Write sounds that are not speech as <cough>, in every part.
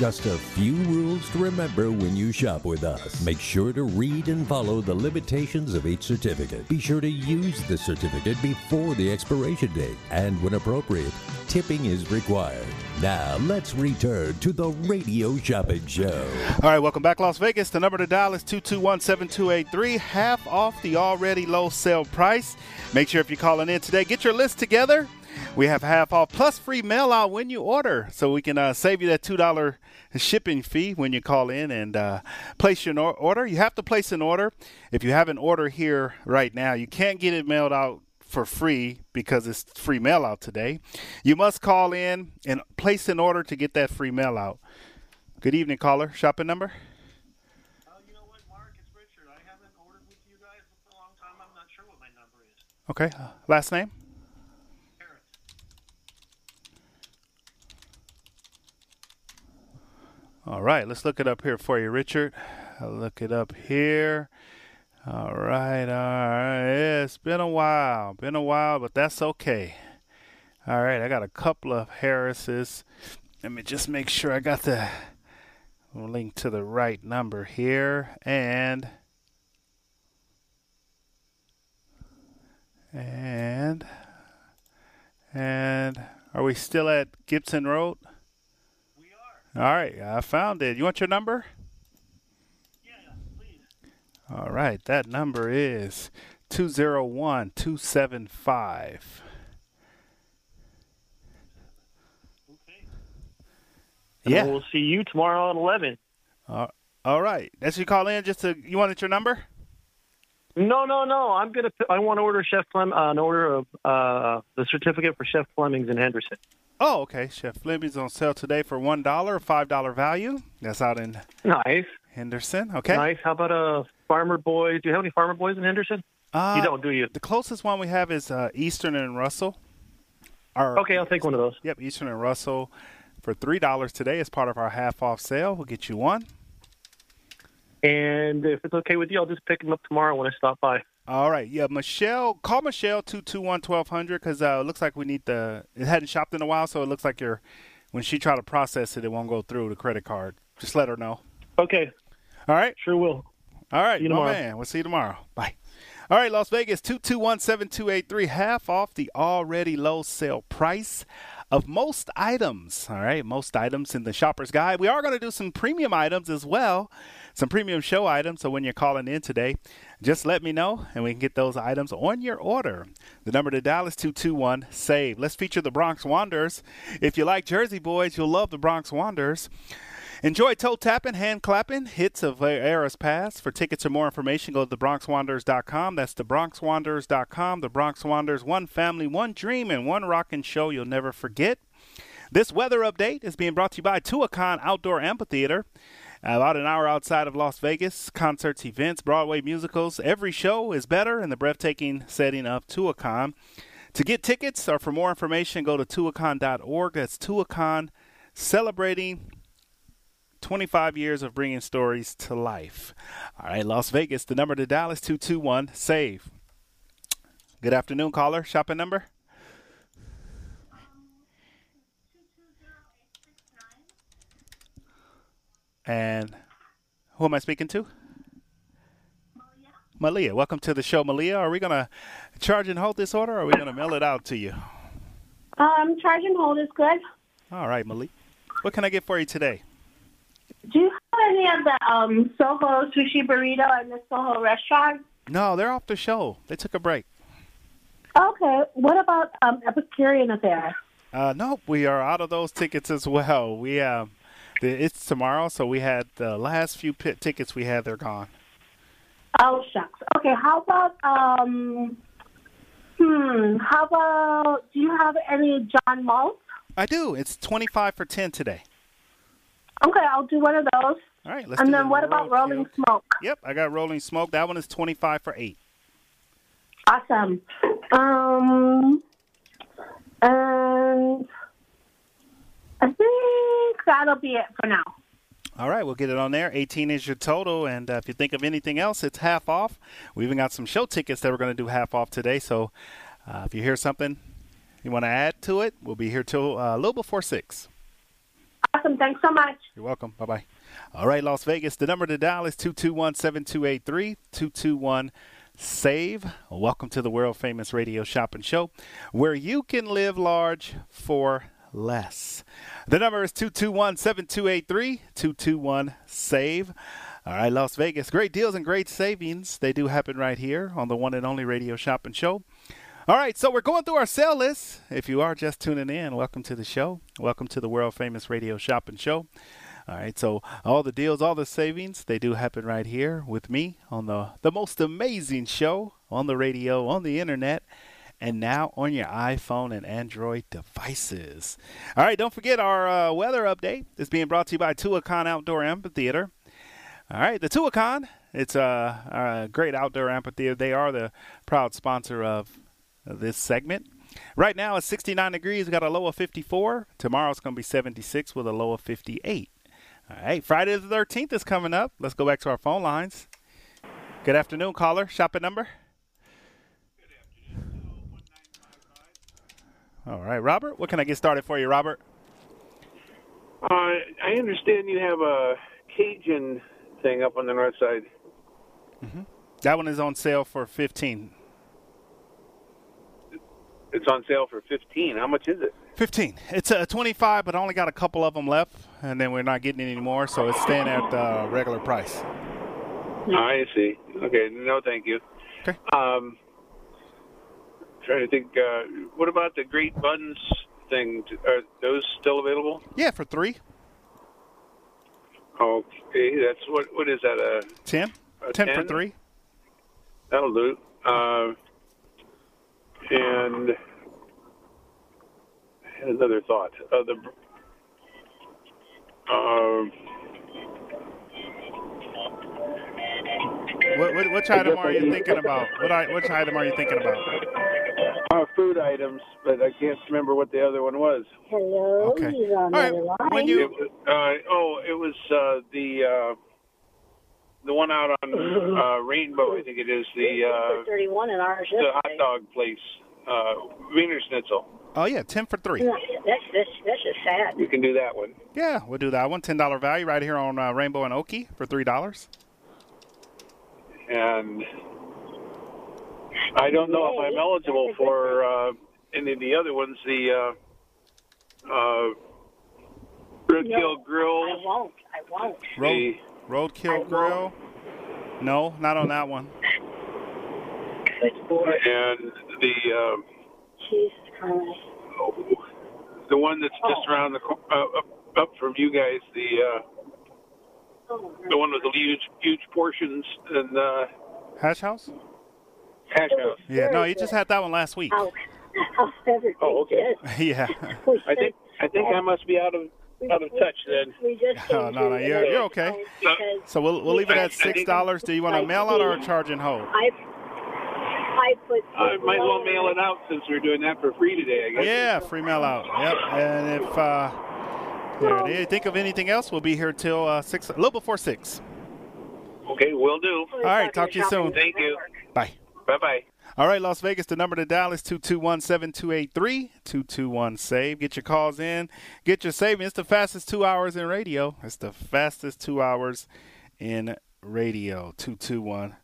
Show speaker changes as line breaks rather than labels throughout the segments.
Just a few rules to remember when you shop with us. Make sure to read and follow the limitations of each certificate. Be sure to use the certificate before the expiration date. And when appropriate, tipping is required. Now, let's return to the Radio Shopping Show.
All right, welcome back, Las Vegas. The number to dial is 221 7283, half off the already low sale price. Make sure if you're calling in today, get your list together. We have half off plus free mail out when you order, so we can uh, save you that $2 shipping fee when you call in and uh, place your order. You have to place an order. If you have an order here right now, you can't get it mailed out for free because it's free mail out today. You must call in and place an order to get that free mail out. Good evening, caller. Shopping number?
Uh, you know what, Mark? It's Richard. I haven't ordered with you guys for a long time. I'm not sure what my number is.
Okay. Uh, last name? All right. Let's look it up here for you, Richard. I'll look it up here. All right, all right. Yeah, it's been a while, been a while, but that's okay. All right, I got a couple of Harrises. Let me just make sure I got the link to the right number here, and and and are we still at Gibson Road? All right, I found it. You want your number?
Yeah, please.
All right, that number is 201 275.
Okay.
Yeah.
We'll see you tomorrow at 11.
Uh, all right. That's you call in just to, you wanted your number?
No, no, no. I'm gonna. I want to order Chef Flem, uh, an order of uh, the certificate for Chef Fleming's in Henderson.
Oh, okay. Chef Fleming's on sale today for $1, $5 value. That's out in
Nice,
Henderson. Okay.
nice. How about a Farmer Boys? Do you have any Farmer Boys in Henderson?
Uh,
you don't, do you?
The closest one we have is uh, Eastern and Russell. Or,
Okay, I'll take one of those.
Yep, Eastern and Russell for $3 today as part of our half off sale. We'll get you one.
And if it's okay with you, I'll just pick them up tomorrow when I stop by.
All right. Yeah, Michelle, call Michelle 221 1200 because uh, it looks like we need the, it hadn't shopped in a while, so it looks like you're, when she try to process it, it won't go through the credit card. Just let her know.
Okay,
All right.
sure will.
All right.
See you tomorrow.
man. We'll see you tomorrow. Bye. All right, Las Vegas, 221 7283, half off the already low sale price of most items. All right, most items in the shopper's guide. We are going to do some premium items as well, some premium show items. So when you're calling in today, just let me know and we can get those items on your order. The number to dial is 221 SAVE. Let's feature the Bronx Wanderers. If you like Jersey Boys, you'll love the Bronx Wanderers. Enjoy toe tapping, hand clapping, hits of Eras Pass. For tickets or more information, go to thebronxwanderers.com. That's thebronxwanderers.com. The Bronx Wanderers, one family, one dream, and one rockin' show you'll never forget. This weather update is being brought to you by Tuacahn Outdoor Amphitheater. About an hour outside of Las Vegas, concerts, events, Broadway musicals. Every show is better in the breathtaking setting of Tuacahn. To get tickets or for more information, go to tuacahn.org. That's Tuacahn celebrating 25 years of bringing stories to life. All right, Las Vegas, the number to dial is 221 SAVE. Good afternoon, caller. Shopping number? And who am I speaking to? Malia. Malia, welcome to the show, Malia. Are we going to charge and hold this order or are we going to mail it out to you?
Um, charge and hold is good.
All right, Malia. What can I get for you today?
Do you have any of the um, Soho sushi burrito and the Soho restaurant?
No, they're off the show. They took a break.
Okay. What about um, Epicurean Affair?
Uh, nope, we are out of those tickets as well. We um, the, it's tomorrow, so we had the last few pit tickets we had. They're gone.
Oh shucks. Okay. How about um, hmm? How about do you have any John Mull?
I do. It's twenty five for ten today.
Okay, I'll do one of those.
All right, let's.
and then
the
what about Rolling. Smoke?
Yep, I got Rolling Smoke. That one is twenty five for eight.
Awesome. Um, and I think that'll be it for now.
All right, we'll get it on there. 18 is your total, and uh, if you think of anything else, it's half off. We even got some show tickets that we're going to do half off today. So uh, if you hear something you want to add to it, we'll be here till uh, a little before six.
Awesome. Thanks so much.
You're welcome. Bye bye. All right, Las Vegas. The number to dial is 221 7283 221 SAVE. Welcome to the world famous radio shopping show where you can live large for less. The number is 221 7283 221 SAVE. All right, Las Vegas. Great deals and great savings. They do happen right here on the one and only radio shopping show. All right, so we're going through our sale list. If you are just tuning in, welcome to the show. Welcome to the world famous radio shopping show. All right, so all the deals, all the savings, they do happen right here with me on the, the most amazing show on the radio, on the internet, and now on your iPhone and Android devices. All right, don't forget our uh, weather update is being brought to you by Tuacahn Outdoor Amphitheater. All right, the Tuacahn, it's a, a great outdoor amphitheater. They are the proud sponsor of this segment. Right now it's 69 degrees. We got a low of 54. Tomorrow it's going to be 76 with a low of 58. All right, Friday the 13th is coming up. Let's go back to our phone lines. Good afternoon, caller. Shopping number? All right, Robert. What can I get started for you, Robert?
Uh, I understand you have a Cajun thing up on the north side.
That one is on sale for 15.
It's on sale for fifteen. How much is it?
15. It's a 25, but I only got a couple of them left, and then we're not getting any more, so it's staying at the regular price.
I see. Okay, no, thank you.
Okay.
Um, trying to think. Uh, what about the Great Buns thing? Are those still available?
Yeah, for three,
Okay, that's what. What is that? A
10.
A
10 for three.
that'll do. Uh, and another thought. Uh, the um,
What, what, which item are you thinking about? What I, which item are you thinking about?
uh, food items, but I can't remember what the other one was.
Hello,
Okay.
he's on
All right,
line.
when you-
It was, uh, oh, it was uh, the uh, the one out on <laughs> uh, Rainbow, I think it is the uh,
31 in ours
the hot dog place, uh, Wienerschnitzel.
Oh, yeah, 10 for three.
That's, that's, that's just sad.
We can do that one.
Yeah, we'll do that one. $10 value right here on uh, Rainbow and Oakey for $3.
And I don't know if I'm eligible for uh, any of the other ones. The uh, uh, Roadkill Grill.
I won't. I won't.
Road,
The,
roadkill Grill. No, not on that one.
Good boy.
and the um,
Jesus
oh, the one that's just
Oh.
around the co- uh, up, up from you guys. The uh,
Oh,
the one with the huge huge portions and uh,
Hash House?
hash house.
Yeah, no, you just had that one last week.
how, <laughs> how everything
Oh, okay. <laughs>
yeah.
I think I think I must be out of out of touch then.
We just <laughs>
Oh, no, no, you're- you're okay.
phone
So we'll, we'll leave it at $6. Do you want to mail it or charge and hold?
I, I put.
I might as well mail it out since we're doing that for free today. I guess.
Yeah, free mail out. Yep. And if uh, there it is. think of anything else, we'll be here till uh, six, a little before six.
Okay, we'll do.
All right, talk to you soon.
Thank you.
Bye.
Bye bye.
All right, Las Vegas, the number to dial is 221 7283 221 SAVE. Get your calls in, get your savings. It's the fastest two hours in radio. It's the fastest two hours in radio. 221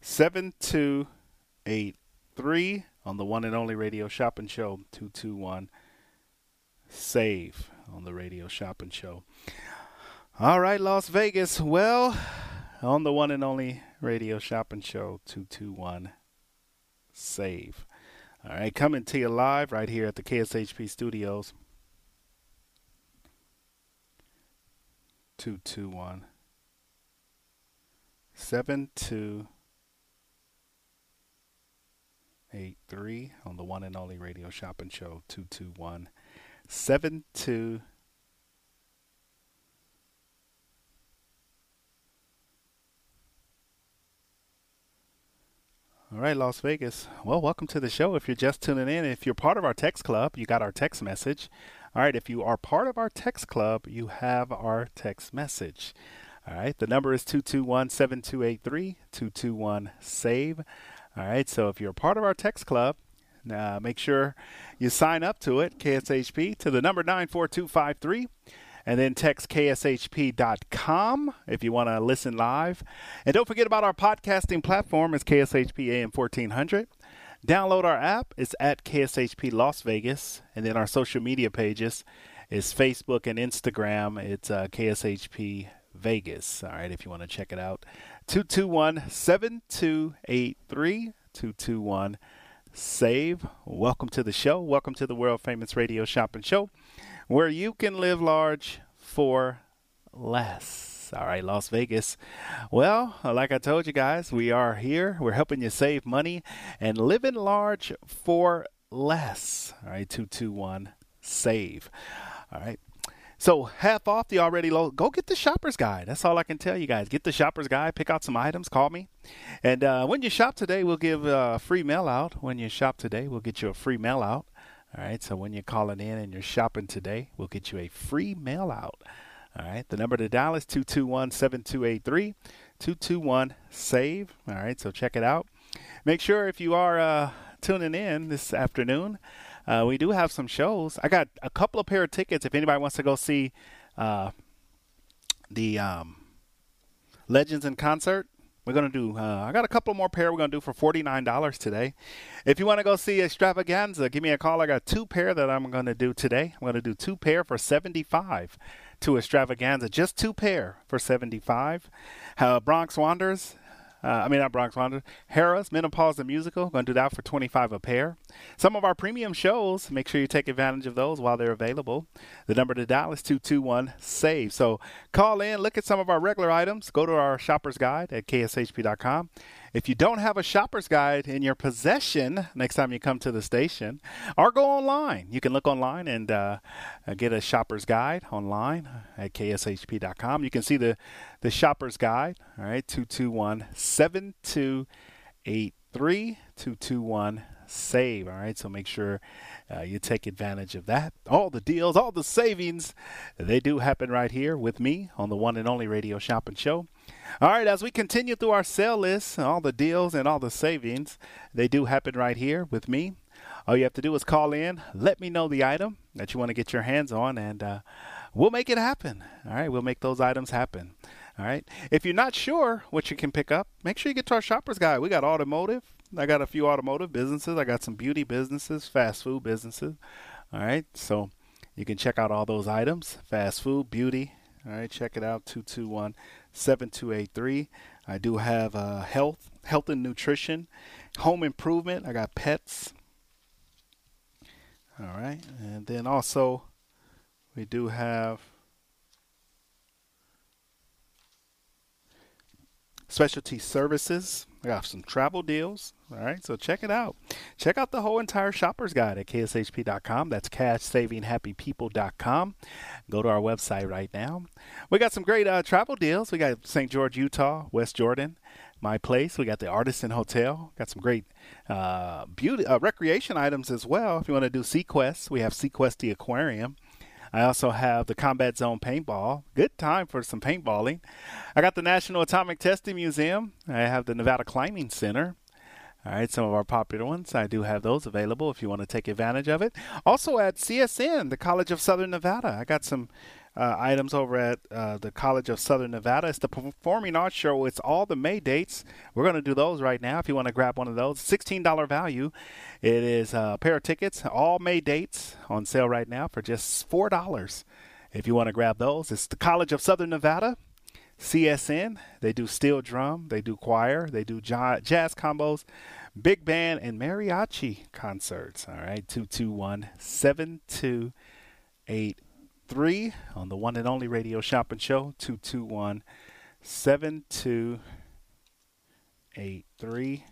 7283 on the one and only radio shopping show. 221 SAVE on the radio shopping show. All right, Las Vegas. Well, on the one and only radio shopping show, 221 save. All right, coming to you live right here at the KSHP studios. 221 7283 on the one and only radio shopping show 221 72 All right, Las Vegas. Well, welcome to the show. If you're just tuning in, if you're part of our text club, you got our text message. All right, if you are part of our text club, you have our text message. All right, the number is 221 7283 221 SAVE. All right, so if you're part of our text club, uh, make sure you sign up to it, KSHP, to the number 94253. And then text kshp.com if you want to listen live. And don't forget about our podcasting platform. It's KSHP AM 1400. Download our app. It's at KSHP Las Vegas. And then our social media pages is Facebook and Instagram. It's uh, KSHP Vegas. All right, if you want to check it out. 221 7283. 221 Save. Welcome to the show. Welcome to the world famous radio shopping show where you can live large for less. All right, Las Vegas. Well, like I told you guys, we are here. We're helping you save money and living large for less. All right, 221 save. All right. So half off the already low. Go get the shopper's guide. That's all I can tell you guys. Get the shopper's guide. Pick out some items. Call me. And uh, when you shop today, we'll give a uh, free mail out. When you shop today, we'll get you a free mail out. All right. So when you're calling in and you're shopping today, we'll get you a free mail out. All right. The number to dial is 221 7283 221 SAVE. All right. So check it out. Make sure if you are uh, tuning in this afternoon, uh, we do have some shows. I got a couple of pair of tickets if anybody wants to go see uh, the um, Legends in concert. We're gonna do. Uh, I got a couple more pair. We're gonna do for forty nine dollars today. If you want to go see Extravaganza, give me a call. I got two pair that I'm gonna do today. I'm gonna do two pair for seventy five to Extravaganza. Just two pair for seventy five. Uh, Bronx Wanderers uh, I mean, not Bronx Wonder. Harrah's, Menopause the Musical. Going to do that for 25 a pair. Some of our premium shows, make sure you take advantage of those while they're available. The number to dial is 221 SAVE. So call in, look at some of our regular items. Go to our shopper's guide at kshp.com. If you don't have a shopper's guide in your possession next time you come to the station, or go online, you can look online and uh, get a shopper's guide online at kshp.com. You can see the, the shopper's guide, all right, 221 7283 221 save. All right, so make sure uh, you take advantage of that. All the deals, all the savings, they do happen right here with me on the one and only Radio Shopping Show. All right, as we continue through our sale list, all the deals and all the savings, they do happen right here with me. All you have to do is call in, let me know the item that you want to get your hands on, and uh, we'll make it happen. All right, we'll make those items happen. All right. If you're not sure what you can pick up, make sure you get to our shopper's guide. We got automotive. I got a few automotive businesses. I got some beauty businesses, fast food businesses. All right. So you can check out all those items fast food, beauty. All right. Check it out 221 7283. I do have uh, health, health and nutrition, home improvement. I got pets. All right. And then also, we do have specialty services. I got some travel deals. All right, so check it out. Check out the whole entire shopper's guide at kshp.com. That's cashsavinghappypeople.com. Go to our website right now. We got some great uh, travel deals. We got St. George, Utah, West Jordan, my place. We got the Artisan Hotel. Got some great uh, beauty uh, recreation items as well. If you want to do SeaQuest, we have SeaQuest the Aquarium. I also have the Combat Zone Paintball. Good time for some paintballing. I got the National Atomic Testing Museum. I have the Nevada Climbing Center. All right, some of our popular ones. I do have those available if you want to take advantage of it. Also at CSN, the College of Southern Nevada, I got some uh, items over at uh, the College of Southern Nevada. It's the Performing Arts Show. It's all the May dates. We're going to do those right now. If you want to grab one of those, $16 value. It is a pair of tickets, all May dates on sale right now for just $4. If you want to grab those, it's the College of Southern Nevada. CSN, they do steel drum, they do choir, they do jazz combos, big band, and mariachi concerts. All right, 221 7288 three on the one and only radio shopping show 221 7283.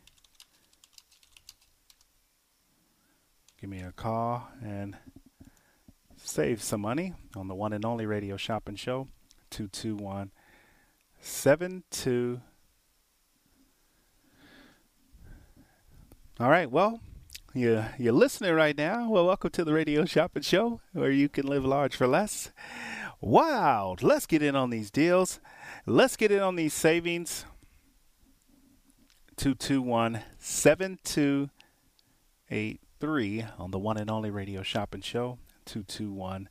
Give me a call and save some money on the one and only radio shopping show 221 72 All right, well, you, you're listening right now, well, welcome to the Radio Shopping Show, where you can live large for less. Wow, let's get in on these deals. Let's get in on these savings. 221 7283 on the one and only Radio Shopping Show. 221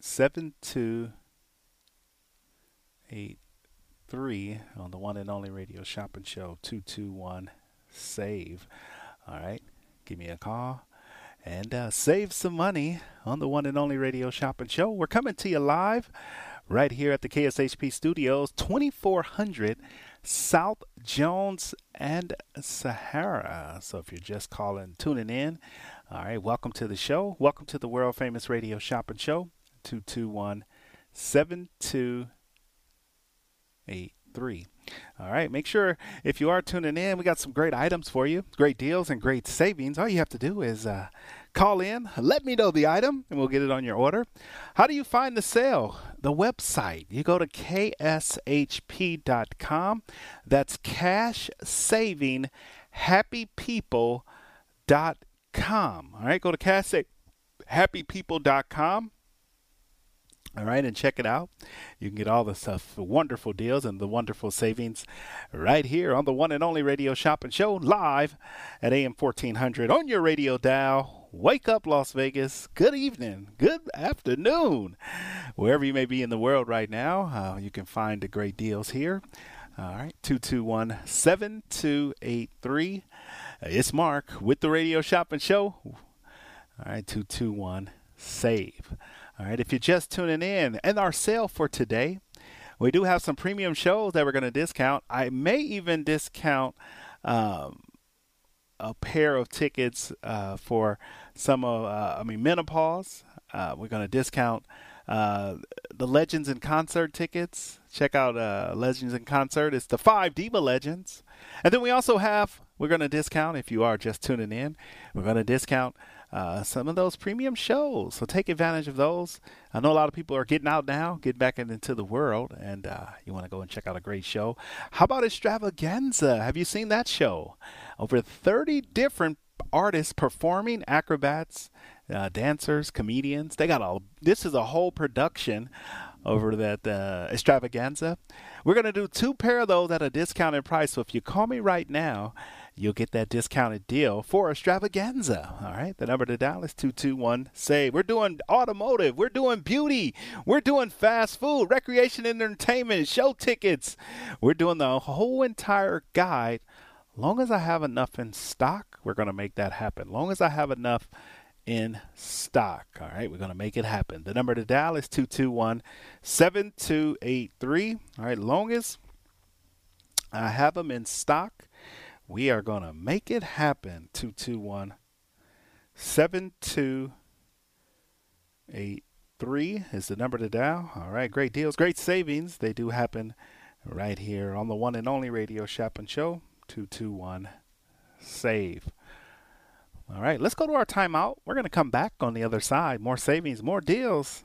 7283 on the one and only radio shopping show 221 save. All right, give me a call and uh, save some money on the one and only radio shopping show. We're coming to you live right here at the KSHP studios, 2400 South Jones and Sahara. So if you're just calling, tuning in, all right, welcome to the show. Welcome to the world famous radio shopping show, 221 7283. All right, make sure if you are tuning in, we got some great items for you, great deals and great savings. All you have to do is uh, call in, let me know the item, and we'll get it on your order. How do you find the sale? The website. You go to kshp.com. That's cash saving happypeople.com. All right, go to cash happypeople.com all right, and check it out. You can get all the stuff, wonderful deals and the wonderful savings right here on the one and only radio shopping show live at AM 1400 on your radio dial. Wake up, Las Vegas. Good evening. Good afternoon. Wherever you may be in the world right now, uh, you can find the great deals here. All right, 221 7283. It's Mark with the radio shopping show. All right, 221 save. All right, if you're just tuning in, and our sale for today, we do have some premium shows that we're going to discount. I may even discount um, a pair of tickets uh, for some of, uh, I mean, menopause. Uh, we're going to discount uh, the Legends in Concert tickets. Check out uh, Legends in Concert. It's the five Diva Legends. And then we also have, we're going to discount, if you are just tuning in, we're going to discount uh, some of those premium shows. So take advantage of those. I know a lot of people are getting out now, getting back into the world, and uh, you want to go and check out a great show. How about Extravaganza? Have you seen that show? Over 30 different artists performing, acrobats, uh, dancers, comedians. They got all. This is a whole production over that uh, extravaganza. We're going to do two pair of those at a discounted price. So if you call me right now, you'll get that discounted deal for extravaganza. All right. The number to dial is 221 SAVE. We're doing automotive. We're doing beauty. We're doing fast food, recreation, entertainment, show tickets. We're doing the whole entire guide. Long as I have enough in stock, we're going to make that happen. Long as I have enough in stock. All right, we're going to make it happen. The number to dial is 221 7283. All right, long as I have them in stock, we are going to make it happen. 221 7283 is the number to dial. All right, great deals, great savings. They do happen right here on the one and only Radio Shopping Show. 221 SAVE. All right, let's go to our timeout. We're going to come back on the other side. More savings, more deals.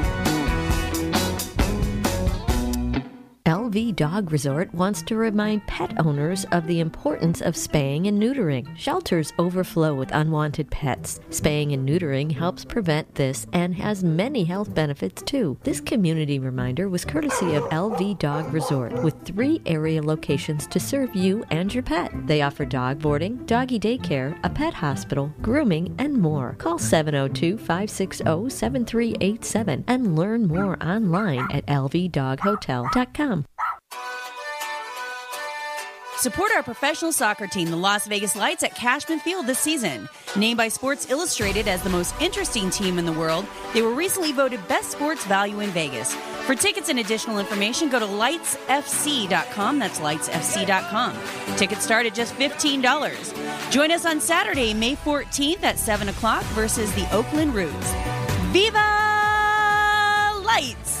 LV Dog Resort wants to remind pet owners of the importance of spaying and neutering. Shelters overflow with unwanted pets. Spaying and neutering helps prevent this and has many health benefits too. This community reminder was courtesy of LV Dog Resort with three area locations to serve you and your pet. They offer dog boarding, doggy daycare, a pet hospital, grooming, and more. Call 702 560 7387 and learn more online at lvdoghotel.com.
Support our professional soccer team, the Las Vegas Lights, at Cashman Field this season. Named by Sports Illustrated as the most interesting team in the world, they were recently voted best sports value in Vegas. For tickets and additional information, go to lightsfc.com. That's lightsfc.com. Tickets start at just $15. Join us on Saturday, May 14th at 7 o'clock versus the Oakland Roots. Viva Lights!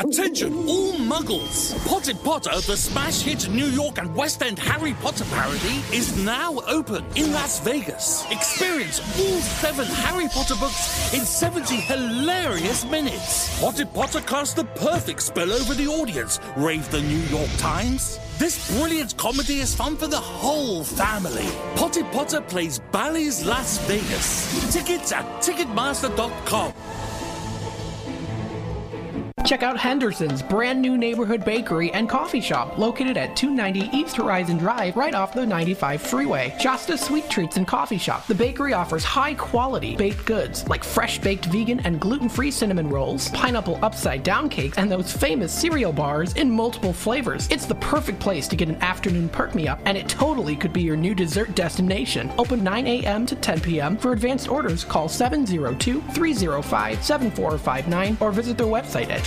Attention, all muggles! Potted Potter, the smash hit New York and West End Harry Potter parody, is now open in Las Vegas. Experience all seven Harry Potter books in 70 hilarious minutes. Potted Potter cast the perfect spell over the audience, raved the New York Times. This brilliant comedy is fun for the whole family. Potted Potter plays Bally's Las Vegas. Tickets at Ticketmaster.com.
Check out Henderson's brand new neighborhood bakery and coffee shop located at 290 East Horizon Drive right off the 95 freeway. Shasta Sweet Treats and Coffee Shop. The bakery offers high quality baked goods like fresh baked vegan and gluten free cinnamon rolls, pineapple upside down cakes, and those famous cereal bars in multiple flavors. It's the perfect place to get an afternoon perk me up, and it totally could be your new dessert destination. Open 9 a.m. to 10 p.m. For advanced orders, call 702 305 7459 or visit their website at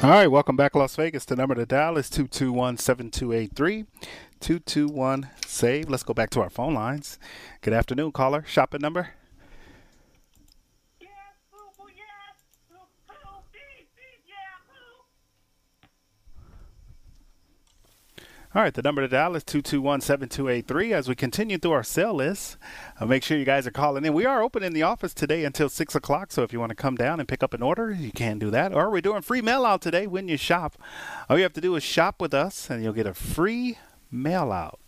All right, welcome back, Las Vegas. The number to dial is 221 7283 221 SAVE. Let's go back to our phone lines. Good afternoon, caller. Shopping number? All right, the number to dial is 221 7283. As we continue through our sale list, uh, make sure you guys are calling in. We are open in the office today until 6 o'clock, so if you want to come down and pick up an order, you can do that. Or we're doing free mail out today when you shop. All you have to do is shop with us, and you'll get a free mail out.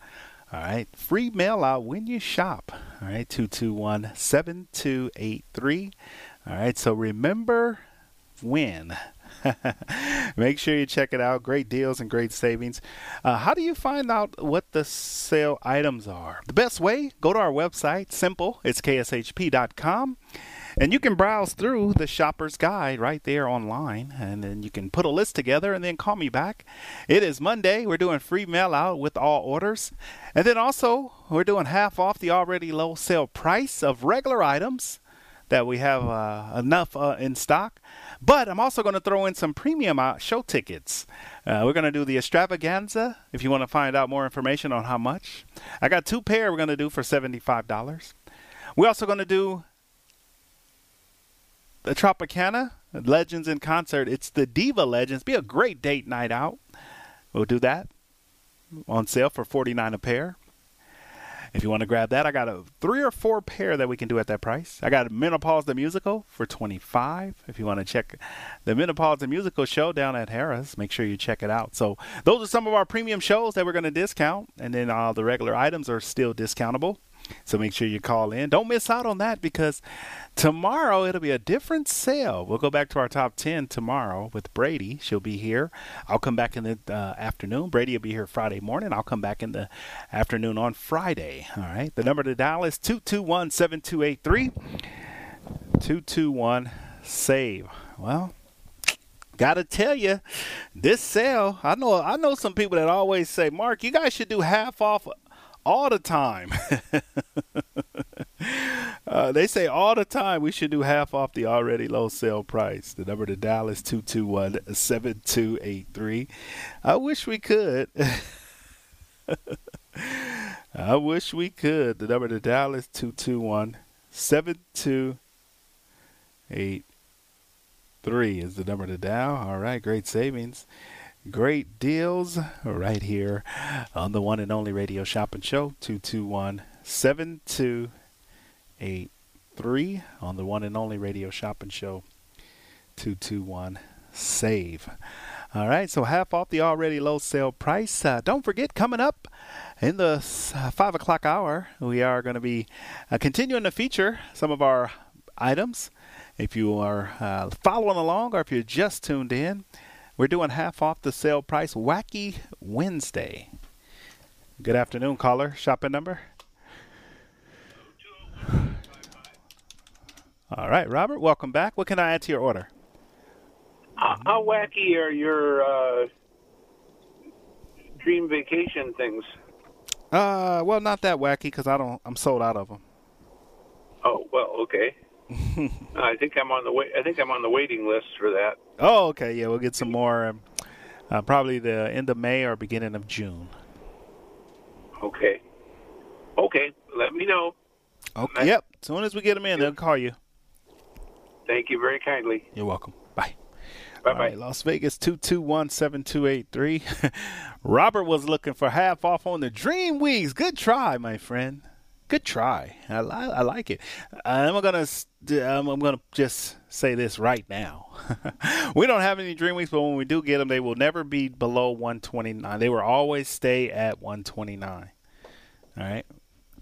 All right, free mail out when you shop. All right, 221 7283. All right, so remember when. <laughs> Make sure you check it out. Great deals and great savings. Uh, how do you find out what the sale items are? The best way, go to our website. Simple. It's kshp.com. And you can browse through the shopper's guide right there online. And then you can put a list together and then call me back. It is Monday. We're doing free mail out with all orders. And then also, we're doing half off the already low sale price of regular items that we have uh, enough uh, in stock. But I'm also going to throw in some premium uh, show tickets. Uh, we're going to do the extravaganza if you want to find out more information on how much. I got two pair we're going to do for $75. We're also going to do the Tropicana Legends in concert. It's the Diva Legends. Be a great date night out. We'll do that on sale for 49 a pair. If you want to grab that, I got a three or four pair that we can do at that price. I got Menopause the Musical for 25. If you want to check the Menopause the Musical show down at Harrah's, make sure you check it out. So those are some of our premium shows that we're going to discount, and then all the regular items are still discountable. So make sure you call in. Don't miss out on that because tomorrow it'll be a different sale. We'll go back to our top 10 tomorrow with Brady. She'll be here. I'll come back in the uh, afternoon. Brady will be here Friday morning. I'll come back in the afternoon on Friday. All right. The number to dial is 221 7283. 221 SAVE. Well, gotta tell you, this sale. I know. I know some people that always say, "Mark, you guys should do half off all the time. <laughs> uh, they say all the time we should do half off the already low sale price. The number to dial is 221 7283. I wish we could. <laughs> I wish we could. The number to dial is 221 7283 is the number to dial. All right, great savings great deals right here on the one and only radio shopping show 221 7283 on the one and only radio shopping show 221 save. All right so half off the already low sale price. Uh, don't forget coming up in the uh, five o'clock hour we are going to be uh, continuing to feature some of our items. If you are uh, following along or if you're just tuned in we're doing half off the sale price Wacky Wednesday. Good afternoon, caller. Shopping number? All right, Robert, welcome back. What can I add to your order?
How, how wacky are your uh, dream vacation things?
Uh, well, not that wacky because I don't. I'm sold out of them.
Oh well, okay. I think I'm on the wait. I think I'm on the waiting list for that.
Oh, okay. Yeah, we'll get some more. Um, uh, probably the end of May or beginning of June.
Okay. Okay. Let me know.
Okay. Yep. As soon as we get them in, they'll call you.
Thank you very kindly.
You're welcome. Bye.
Bye bye.
Right, Las Vegas two two one seven two eight three. <laughs> Robert was looking for half off on the Dream Weeks. Good try, my friend. Good try. I, li- I like it. I'm gonna I'm, um, I'm gonna just say this right now. <laughs> we don't have any Dream Weeks, but when we do get them, they will never be below 129. They will always stay at 129. All right.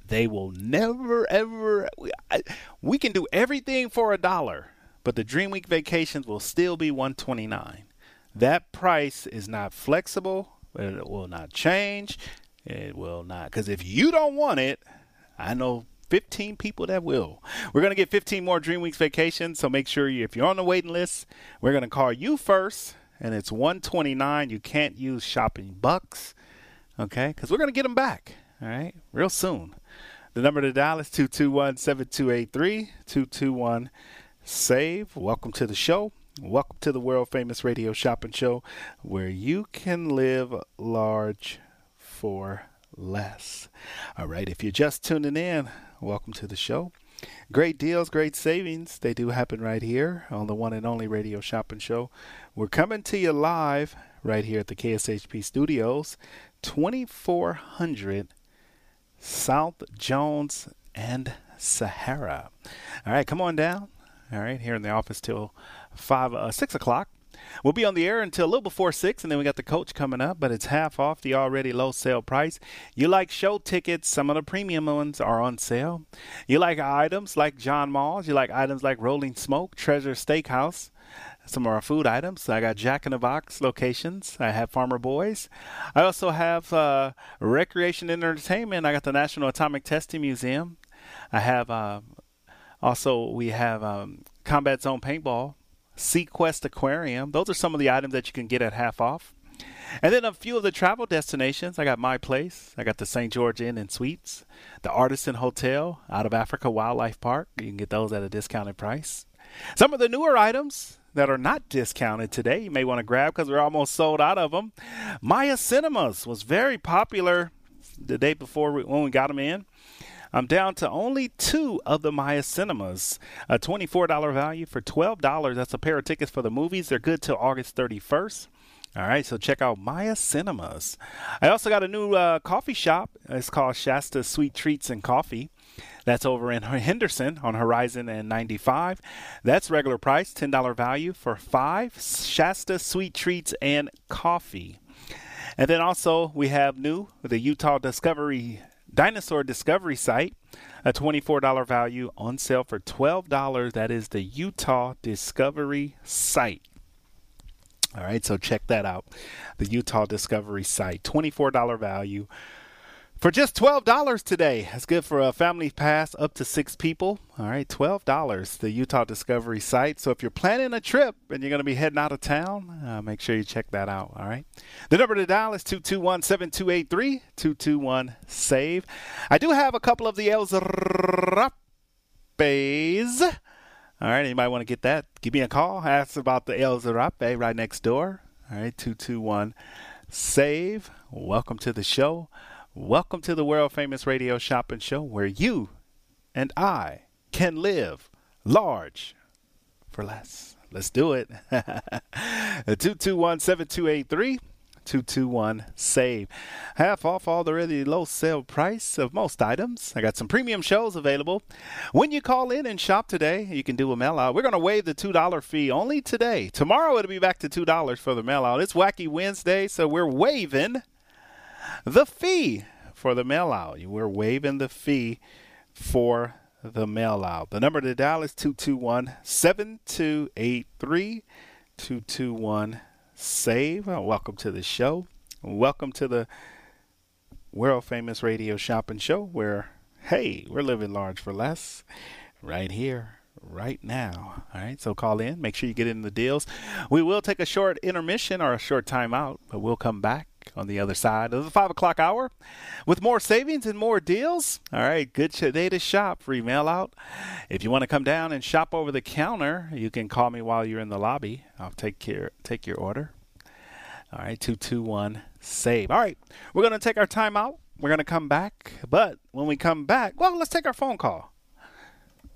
They will never ever. We, I, we can do everything for a dollar, but the Dream Week vacations will still be 129. That price is not flexible. It will not change. It will not. Because if you don't want it, I know 15 people that will. We're going to get 15 more Dream Weeks vacations, so make sure you, if you're on the waiting list, we're going to call you first, and it's 129. You can't use shopping bucks, okay? Because we're going to get them back, all right, real soon. The number to dial is 221 7283 221 SAVE. Welcome to the show. Welcome to the world famous radio shopping show where you can live large for less. All right, if you're just tuning in, welcome to the show. Great deals, great savings. They do happen right here on the one and only radio shopping show. We're coming to you live right here at the KSHP studios, 2400 South Jones and Sahara. All right, come on down. All right, here in the office till five, uh, six o'clock. We'll be on the air until a little before 6, and then we got the coach coming up, but it's half off the already low sale price. You like show tickets, some of the premium ones are on sale. You like items like John Mull's, you like items like Rolling Smoke, Treasure Steakhouse some of our food items. I got Jack in the Box locations. I have Farmer Boys. I also have uh, Recreation and Entertainment. I got the National Atomic Testing Museum. I have uh, also we have um, Combat Zone Paintball. SeaQuest Aquarium. Those are some of the items that you can get at half off. And then a few of the travel destinations. I got my place. I got the St. George Inn and Suites, the Artisan Hotel out of Africa Wildlife Park. You can get those at a discounted price. Some of the newer items that are not discounted today, you may want to grab because we're almost sold out of them. Maya Cinemas was very popular the day before we, when we got them in. I'm down to only two of the Maya Cinemas. A $24 value for $12. That's a pair of tickets for the movies. They're good till August 31st. All right, so check out Maya Cinemas. I also got a new uh, coffee shop. It's called Shasta Sweet Treats and Coffee. That's over in Henderson on Horizon and 95. That's regular price, $10 value for five Shasta Sweet Treats and Coffee. And then also we have new the Utah Discovery Dinosaur Discovery site, a $24 value on sale for $12. That is the Utah Discovery site. All right, so check that out. The Utah Discovery site, $24 value for just $12 today. That's good for a family pass up to six people. All right, $12, the Utah Discovery site. So if you're planning a trip and you're going to be heading out of town, uh, make sure you check that out. All right. The number to dial is 221 7283 221 SAVE. I do have a couple of the El Zarapes. All right, anybody want to get that? Give me a call. Ask about the El Zarape right next door. All right, 221 SAVE. Welcome to the show. Welcome to the world famous radio shopping show where you and I can live large for less. Let's do it. <laughs> 221 7283 221 SAVE. Half off all the really low sale price of most items. I got some premium shows available. When you call in and shop today, you can do a mail out. We're going to waive the $2 fee only today. Tomorrow it'll be back to $2 for the mail out. It's Wacky Wednesday, so we're waiving the fee for the mail out. We're waiving the fee for the mail out. The number to dial is 221 7283 221 SAVE. Welcome to the show. Welcome to the world famous radio shopping show where, hey, we're living large for less right here right now. All right, so call in. Make sure you get in the deals. We will take a short intermission or a short timeout, but we'll come back on the other side of the five o'clock hour with more savings and more deals. All right, good day to shop. Free mail out. If you want to come down and shop over the counter, you can call me while you're in the lobby. I'll take care take your order. All right, two two one save. All right, we're gonna take our time out. We're gonna come back, but when we come back, well, let's take our phone call.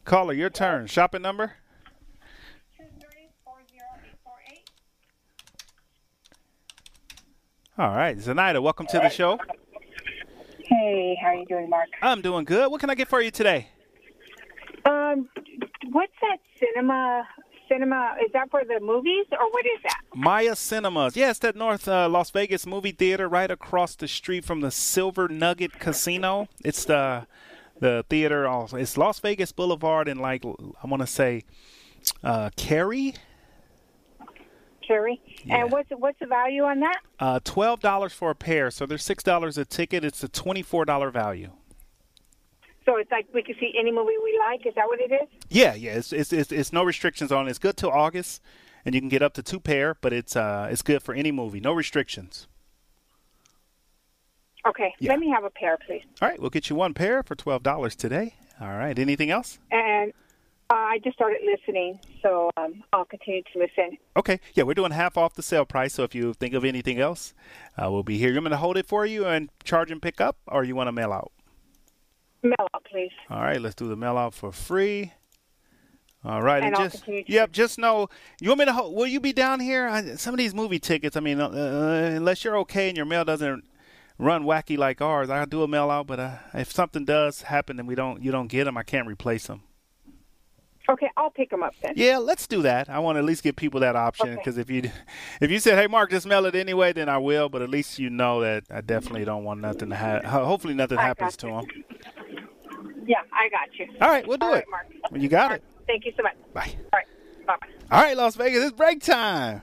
Caller, your turn. Shopping number. All right, Zenaida, welcome to the show.
Hey, how are you doing, Mark?
I'm doing good. What can I get for you today?
Um, what's that cinema? Cinema is that for the movies or what is that?
Maya Cinemas. Yeah, that North uh, Las Vegas movie theater right across the street from the Silver Nugget Casino. It's the the theater. Also, it's Las Vegas Boulevard and like I want to say, uh,
Carey. Yeah. And what's what's the value on that?
Uh, twelve dollars for a pair. So there's six dollars a ticket. It's a twenty-four dollar value.
So it's like we can see any movie we like. Is that what it is?
Yeah, yeah. It's it's it's, it's no restrictions on it. It's good till August, and you can get up to two pair. But it's uh it's good for any movie. No restrictions.
Okay, yeah. let me have a pair, please.
All right, we'll get you one pair for twelve dollars today. All right. Anything else?
And uh, I just started listening, so um, I'll continue to listen.
Okay. Yeah, we're doing half off the sale price. So if you think of anything else, uh, we'll be here. You want me to hold it for you and charge and pick up, or you want to mail out?
Mail out, please.
All right. Let's do the mail out for free. All right, and, and just yep, just know you want me to. Hold, will you be down here? I, some of these movie tickets. I mean, uh, uh, unless you're okay and your mail doesn't run wacky like ours, I'll do a mail out. But uh, if something does happen and we don't, you don't get them, I can't replace them.
Okay, I'll pick them up then.
Yeah, let's do that. I want to at least give people that option because okay. if you if you said, "Hey, Mark, just mail it anyway," then I will. But at least you know that I definitely don't want nothing to happen. Hopefully, nothing I happens to them.
Yeah, I got you.
All right, we'll do
All
it.
Right, Mark.
You got
All
it.
Thank you so much.
Bye.
All right. Bye. Bye.
All right, Las Vegas, it's break time.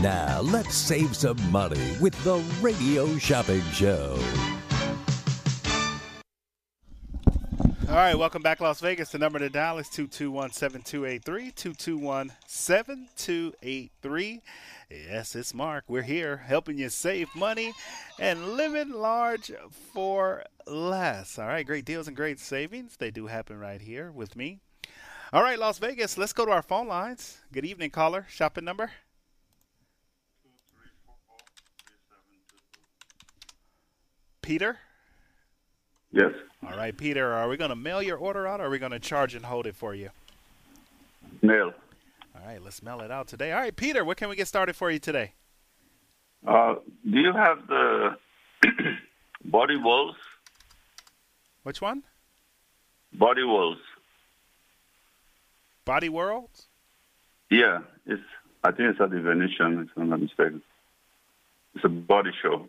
SAVE. 702 221 7283. Now, let's save some money with the Radio Shopping Show.
All right, welcome back, Las Vegas. The number to dial is 221 7283. 221 7283. Yes, it's Mark. We're here helping you save money and living large for less. All right, great deals and great savings. They do happen right here with me. All right, Las Vegas, let's go to our phone lines. Good evening, caller. Shopping number? Peter?
Yes.
All right, Peter, are we going to mail your order out or are we going to charge and hold it for you?
Mail.
All right, let's mail it out today. All right, Peter, what can we get started for you today?
Uh, do you have the <clears throat> body walls?
Which one?
Body walls.
Body Worlds?
Yeah, it's. I think it's at the Venetian, if I'm not mistaken. It's a body show.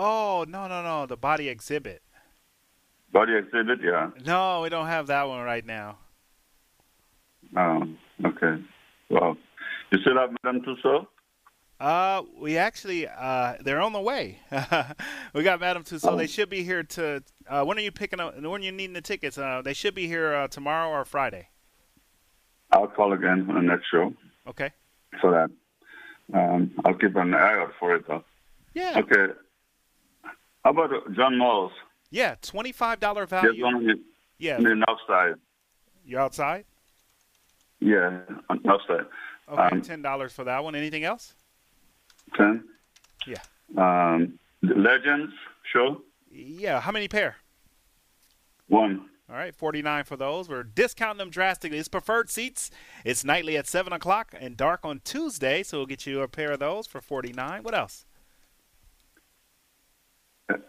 Oh, no, no, no, the body exhibit.
Body exhibit, yeah.
No, we don't have that one right now.
Um, okay. Well, you still have Madame Tussauds?
Uh, we actually, uh, they're on the way. <laughs> we got Madame Tussauds. They should be here to. Uh, when are you picking up? When are you needing the tickets? Uh, they should be here uh, tomorrow or Friday.
I'll call again on the next show
Okay.
for that. Um, I'll keep an eye out for it, though.
Yeah.
Okay. How about John Mull's?
Yeah, twenty-five dollar
There's
value.
one on the,
Yeah.
on the outside.
You outside?
Yeah, outside.
Okay,
Um,
ten dollars for that one. Anything else?
Ten.
Yeah.
Um, the Legends show?
Yeah. How many pair?
One.
All right, 49 for those. We're discounting them drastically. It's preferred seats. It's nightly at 7 o'clock and dark on Tuesday, so we'll get you a pair of those for 49 What else?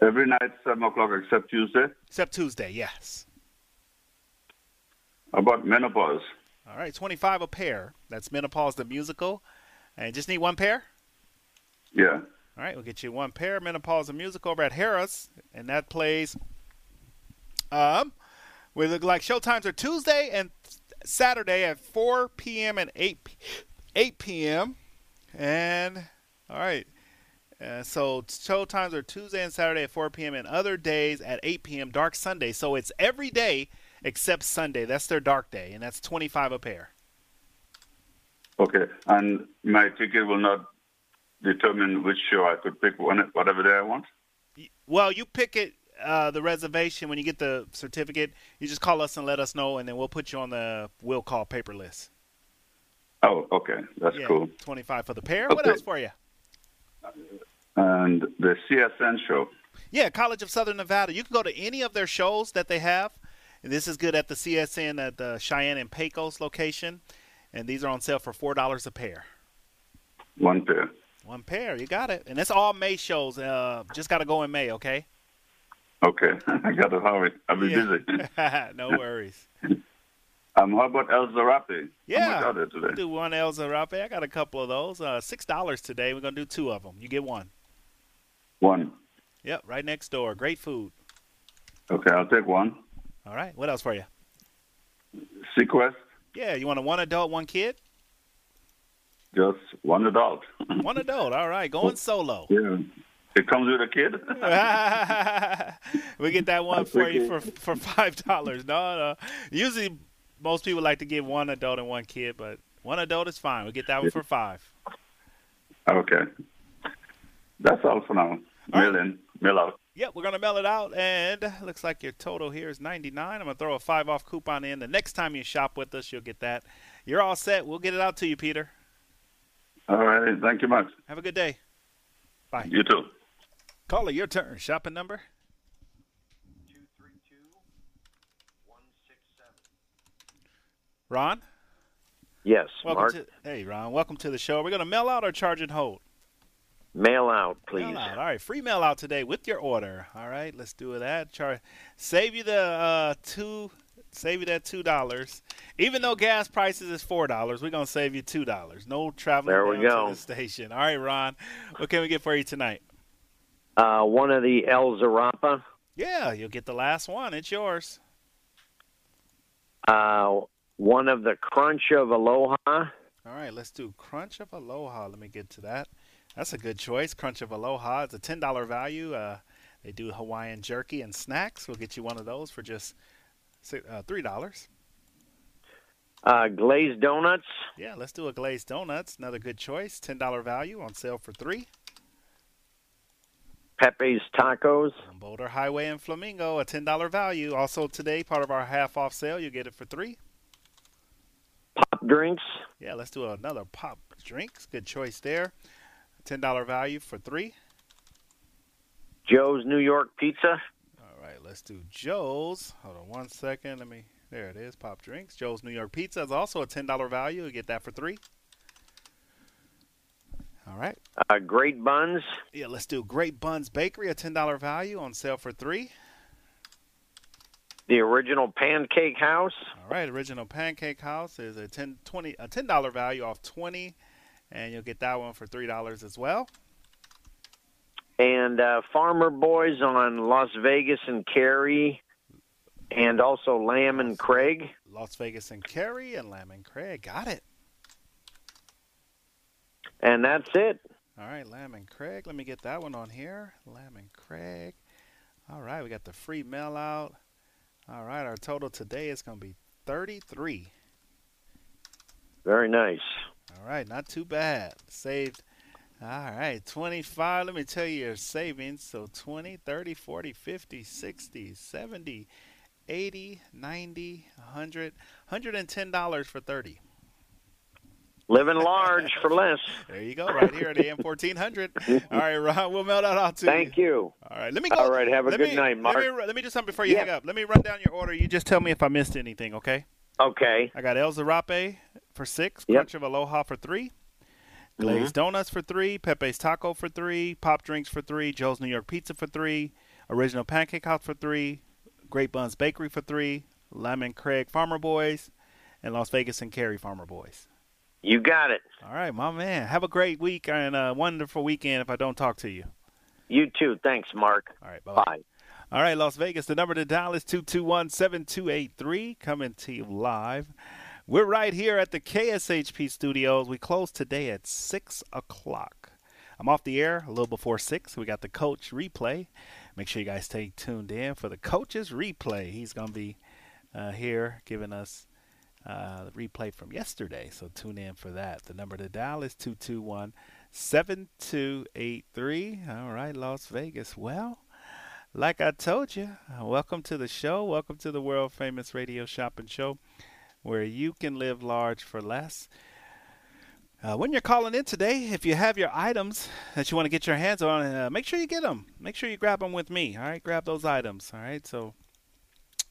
Every night, 7 o'clock except Tuesday.
Except Tuesday, yes.
How about menopause?
All right, 25 a pair. That's Menopause the Musical. And just need one pair?
Yeah.
All right, we'll get you one pair. Menopause the Musical over at Harrah's, and that plays. Um, we look like showtimes are Tuesday and Saturday at 4 p.m. and 8 p- 8 p.m. And all right, uh, so showtimes are Tuesday and Saturday at 4 p.m. and other days at 8 p.m. Dark Sunday. So it's every day except Sunday. That's their dark day, and that's 25 a pair.
Okay. And my ticket will not determine which show I could pick one, whatever day I want?
Well, you pick it uh, the reservation when you get the certificate. You just call us and let us know, and then we'll put you on the will call paper list.
Oh, okay. That's
yeah,
cool.
25 for the pair. What else for you?
And the CSN show.
Yeah, College of Southern Nevada. You can go to any of their shows that they have. And this is good at the CSN at the Cheyenne and Pecos location. And these are on sale for $4 a pair.
One pair.
One pair, you got it. And it's all May shows. Uh, just got to go in May, okay?
Okay. <laughs> I got to hurry. I'll be
Yeah.
busy. <laughs>
no worries. <laughs>
Um, how about El Zarape? How
Yeah,
much are they today?
we'll do one El Zarape. I got a couple of those. Uh, Six dollars today. We're gonna do two of them. You get one.
One.
Yep, right next door. Great food.
Okay, I'll take one.
All right. What else for you?
SeaQuest,
Yeah, you want a one adult, one kid?
just one adult. <laughs>
One adult. All right, going oh, solo.
yeah. It comes with a kid? <laughs>
we get that one for you for for five dollars. No, no. Usually, most people like to give one adult and one kid, but one adult is fine. We get that one for five.
okay. That's all for now. Mail in, mail out.
Yep, we're gonna mail it out, and looks like your total here is ninety nine. I'm gonna throw a five off coupon in. The next time you shop with us, you'll get that. You're all set. We'll get it out to you, Peter.
All right. Thank you much.
Have a good day. Bye.
You too.
Caller, your turn. Shopping number. Ron.
Yes,
Welcome
Mark.
to hey Ron. Welcome to the show. We're gonna mail out or charge and hold.
Mail out, please.
Mail out. All right, free mail out today with your order. All right, let's do that. Char- save you the uh, two. Save you that two dollars. Even though gas prices is four dollars, we're gonna save you two dollars. No traveling
There we go.
to the station. All right, Ron. What can we get for you tonight?
Uh, one of the El Zarape.
Yeah, you'll get the last one. It's yours.
Uh, one of the Crunch of Aloha.
All right, let's do Crunch of Aloha. Let me get to that. That's a good choice. Crunch of Aloha. It's a ten dollar value. Uh, they do Hawaiian jerky and snacks. We'll get you one of those for just uh, three dollars.
Uh, glazed donuts.
Yeah, let's do a glazed donuts. Another good choice. Ten dollar value on sale for three.
Pepe's Tacos.
On Boulder Highway and Flamingo, a ten dollar value. Also today, part of our half off sale, you get it for three.
Pop drinks.
Yeah, let's do another pop drinks. Good choice there. Ten dollar value for three.
Joe's New York Pizza.
All right, let's do Joe's. Hold on one second. Let me. There it is. Pop drinks. Joe's New York Pizza is also a ten dollar value. You get that for three. All right.
Uh, Great Buns.
Yeah, let's do Great Buns Bakery, a ten dollar value on sale for three.
The original Pancake House.
All right, original Pancake House is a 10 20 a ten dollar value off twenty, and you'll get that one for three dollars as well.
And uh, Farmer Boys on Las Vegas and Carey. And also Lamb and Craig.
Las Vegas and Carey and Lamb and Craig. Got it.
And that's it.
All right, Lamb and Craig. Let me get that one on here. Lamb and Craig. All right, we got the free mail out. All right, our total today is going to be 33.
Very nice.
All right, not too bad. Saved. All right, 25. Let me tell you your savings. So 20, 30, 40, 50, 60, 70, 80, 90, 100, $110 for 30.
Living large for less. <laughs>
There you go, right here at AM 1400. <laughs> All right, Ron, we'll mail that out to you.
Thank you.
All right, let me go.
All right, have a
let
good
me-
night, Mark.
Let me, let me do something before you
Yeah.
hang up. Let me run down your order. You just tell me if I missed anything, okay?
Okay.
I got El Zarape for six,
Yep.
Crunch of Aloha for three, Glazed mm-hmm. Donuts for three, Pepe's Taco for three, Pop Drinks for three, Joe's New York Pizza for three, Original Pancake House for three, Great Buns Bakery for three, Lemon Craig Farmer Boys, and Las Vegas and Carey Farmer Boys.
You got it.
All right, my man. Have a great week and a wonderful weekend if I don't talk to you.
You too. Thanks, Mark.
All right,
bye.
All right, Las Vegas. The number to dial is 221 7283. Coming to you live. We're right here at the KSHP studios. We close today at 6 o'clock. I'm off the air a little before 6. We got the coach replay. Make sure you guys stay tuned in for the coach's replay. He's going to be uh, here giving us uh, the replay from yesterday. So tune in for that. The number to dial is 221 7283. All right, Las Vegas. Well, like I told you, welcome to the show. Welcome to the world famous radio shopping show where you can live large for less. Uh, when you're calling in today, if you have your items that you want to get your hands on, uh, make sure you get them. Make sure you grab them with me. All right, grab those items. All right, so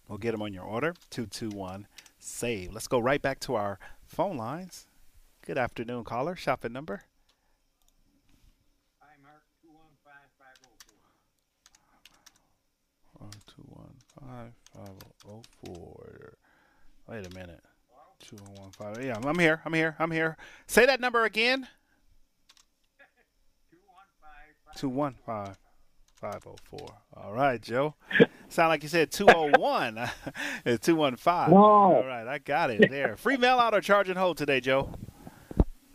we'll get them on your order. 221 save. Let's go right back to our phone lines. Good afternoon, caller. Shopping number. One two one five five oh four. Wait a minute. Two one five. Yeah, I'm here. I'm here. I'm here. Say that number again. Two one five five oh four. All right, Joe. <laughs> Sound like you said two oh one. <laughs> It's two one five.
No.
All right, I got it there. Free mail out or charge and hold today, Joe.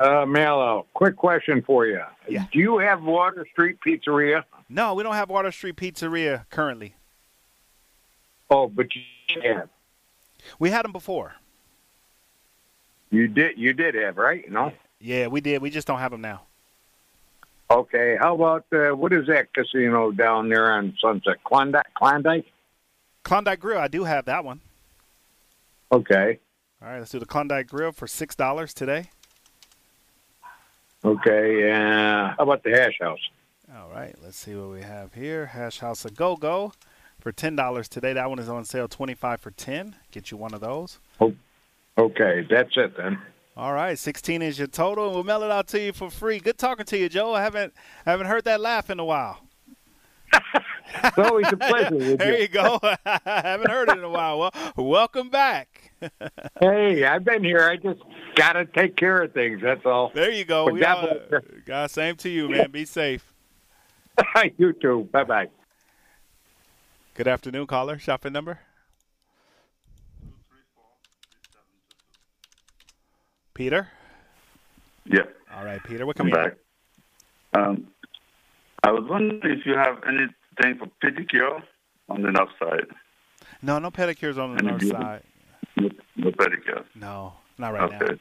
Uh, mail out. Quick question for you.
Yeah.
Do you have Water Street Pizzeria?
No, we don't have Water Street Pizzeria currently.
Oh, but you have.
We had them before.
You did. You did have, right? No.
Yeah, we did. We just don't have them now.
Okay. How about uh, what is that casino down there on Sunset? Klondike. Klondike.
Klondike Grill, I do have that one.
Okay.
All right, let's do the Klondike Grill for six dollars today.
Okay. Uh, how about the Hash House?
All right, let's see what we have here. Hash House a Go Go for ten dollars today. That one is on sale twenty five for ten. Get you one of those.
Oh, Okay, that's it then.
All right, 16 is your total, and we'll mail it out to you for free. Good talking to you, Joe. I haven't haven't heard that laugh in a while.
It's always a pleasure. <laughs> With
there
you.
you go. <laughs> I haven't heard it in a while. Well, welcome back. <laughs>
Hey, I've been here. I just got to take care of things. That's all.
There you go. We all, God, same to you, man. Be safe.
you too. Bye bye.
Good afternoon, caller. Shopping number. Peter.
Yeah,
All right, Peter. What can we?
back. Um, I was wondering if you have anything for pedicure on the north side.
No, no pedicures on the
Any
north
beauty?
side.
No, no pedicure.
No, not right
okay.
now.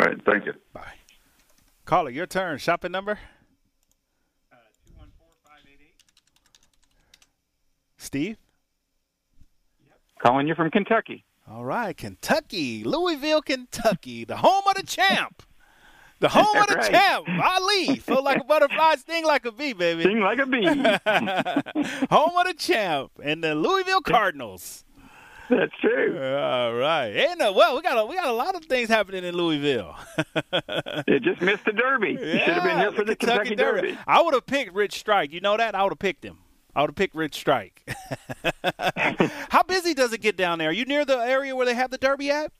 All right. Thank you.
Bye. Caller, your turn. Shopping number. Steve.
Calling you from Kentucky.
All right, Kentucky, Louisville, Kentucky, the home of the champ. The <laughs> home of the
Right.
champ, Ali. Feel like a butterfly, sting like a bee, baby.
Sting like a bee. <laughs>
home of the champ and the Louisville Cardinals.
That's true.
All right. And uh, well, we got a, we got a lot of things happening in Louisville. <laughs>
It just missed the Derby. You should have been here for the Kentucky, Derby.
I would have picked Rich Strike. You know that? I would have picked him. I would picked Rich Strike. <laughs> How busy does it get down there? Are you near the area where they have the Derby at?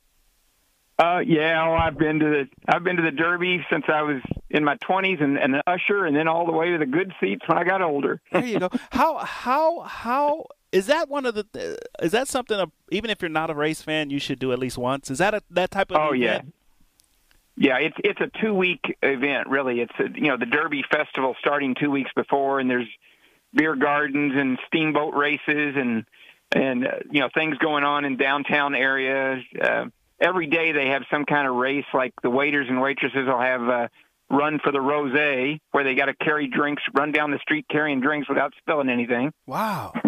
Uh, yeah, well, I've been to the I've been to the Derby since I was in my twenties, and and the usher, and then all the way to the good seats when I got older.
There you go. <laughs> How how how is that one of the uh, is that something uh, even if you're not a race fan you should do at least once? Is that a, that type of
Oh yeah, yeah. It's it's a two week event, really. It's a, you know the Derby Festival starting two weeks before, and there's beer gardens and steamboat races and and uh, you know things going on in downtown areas. Uh, every day they have some kind of race, like the waiters and waitresses will have. Uh, Run for the rose, where they got to carry drinks, run down the street carrying drinks without spilling anything.
Wow. <laughs>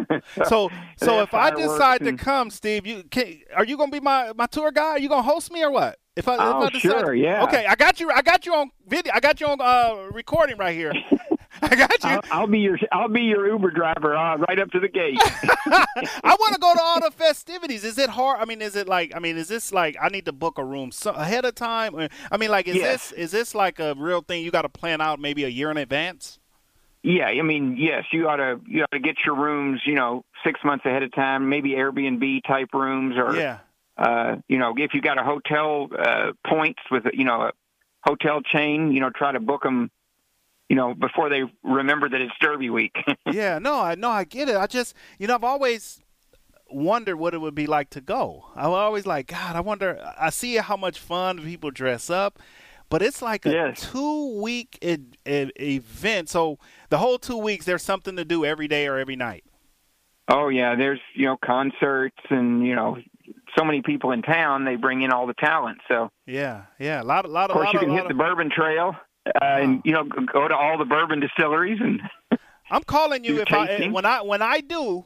So
They
so if I decide
and-
to come, Steve, you can, are you going to be my my tour guide? Are you going to host me or what? If I, if
Oh,
I decide,
sure, yeah.
Okay, I got you. I got you on video. I got you on uh, recording right here. <laughs> <laughs> I got you.
I'll, I'll be your I'll be your Uber driver uh, right up to the gate. <laughs>
I want to go to all the festivities. Is it hard? I mean, is it like? I mean, is this like I need to book a room so, ahead of time? I mean, like, is
Yes.
this is this like a real thing? You got to plan out maybe a year in advance.
yeah, I mean, yes, you ought to you ought to get your rooms, you know, six months ahead of time, maybe Airbnb type rooms, or
Yeah.
uh, you know, if you got a hotel uh, points with you know a hotel chain, you know, try to book them, you know, before they remember that it's Derby week. <laughs>
yeah, no, I know, I get it. I just, you know, I've always wondered what it would be like to go. I was always like, God, I wonder. I see how much fun people dress up, but it's like a
Yes.
two week e- e- event. So the whole two weeks, there's something to do every day or every night.
oh yeah, there's you know concerts and you know so many people in town. They bring in all the talent, so.
Yeah, yeah, a lot, a lot,
Of course,
lot
you can hit the bourbon trail, uh, and you know go to all the bourbon distilleries and. <laughs>
I'm calling you if I when I when I do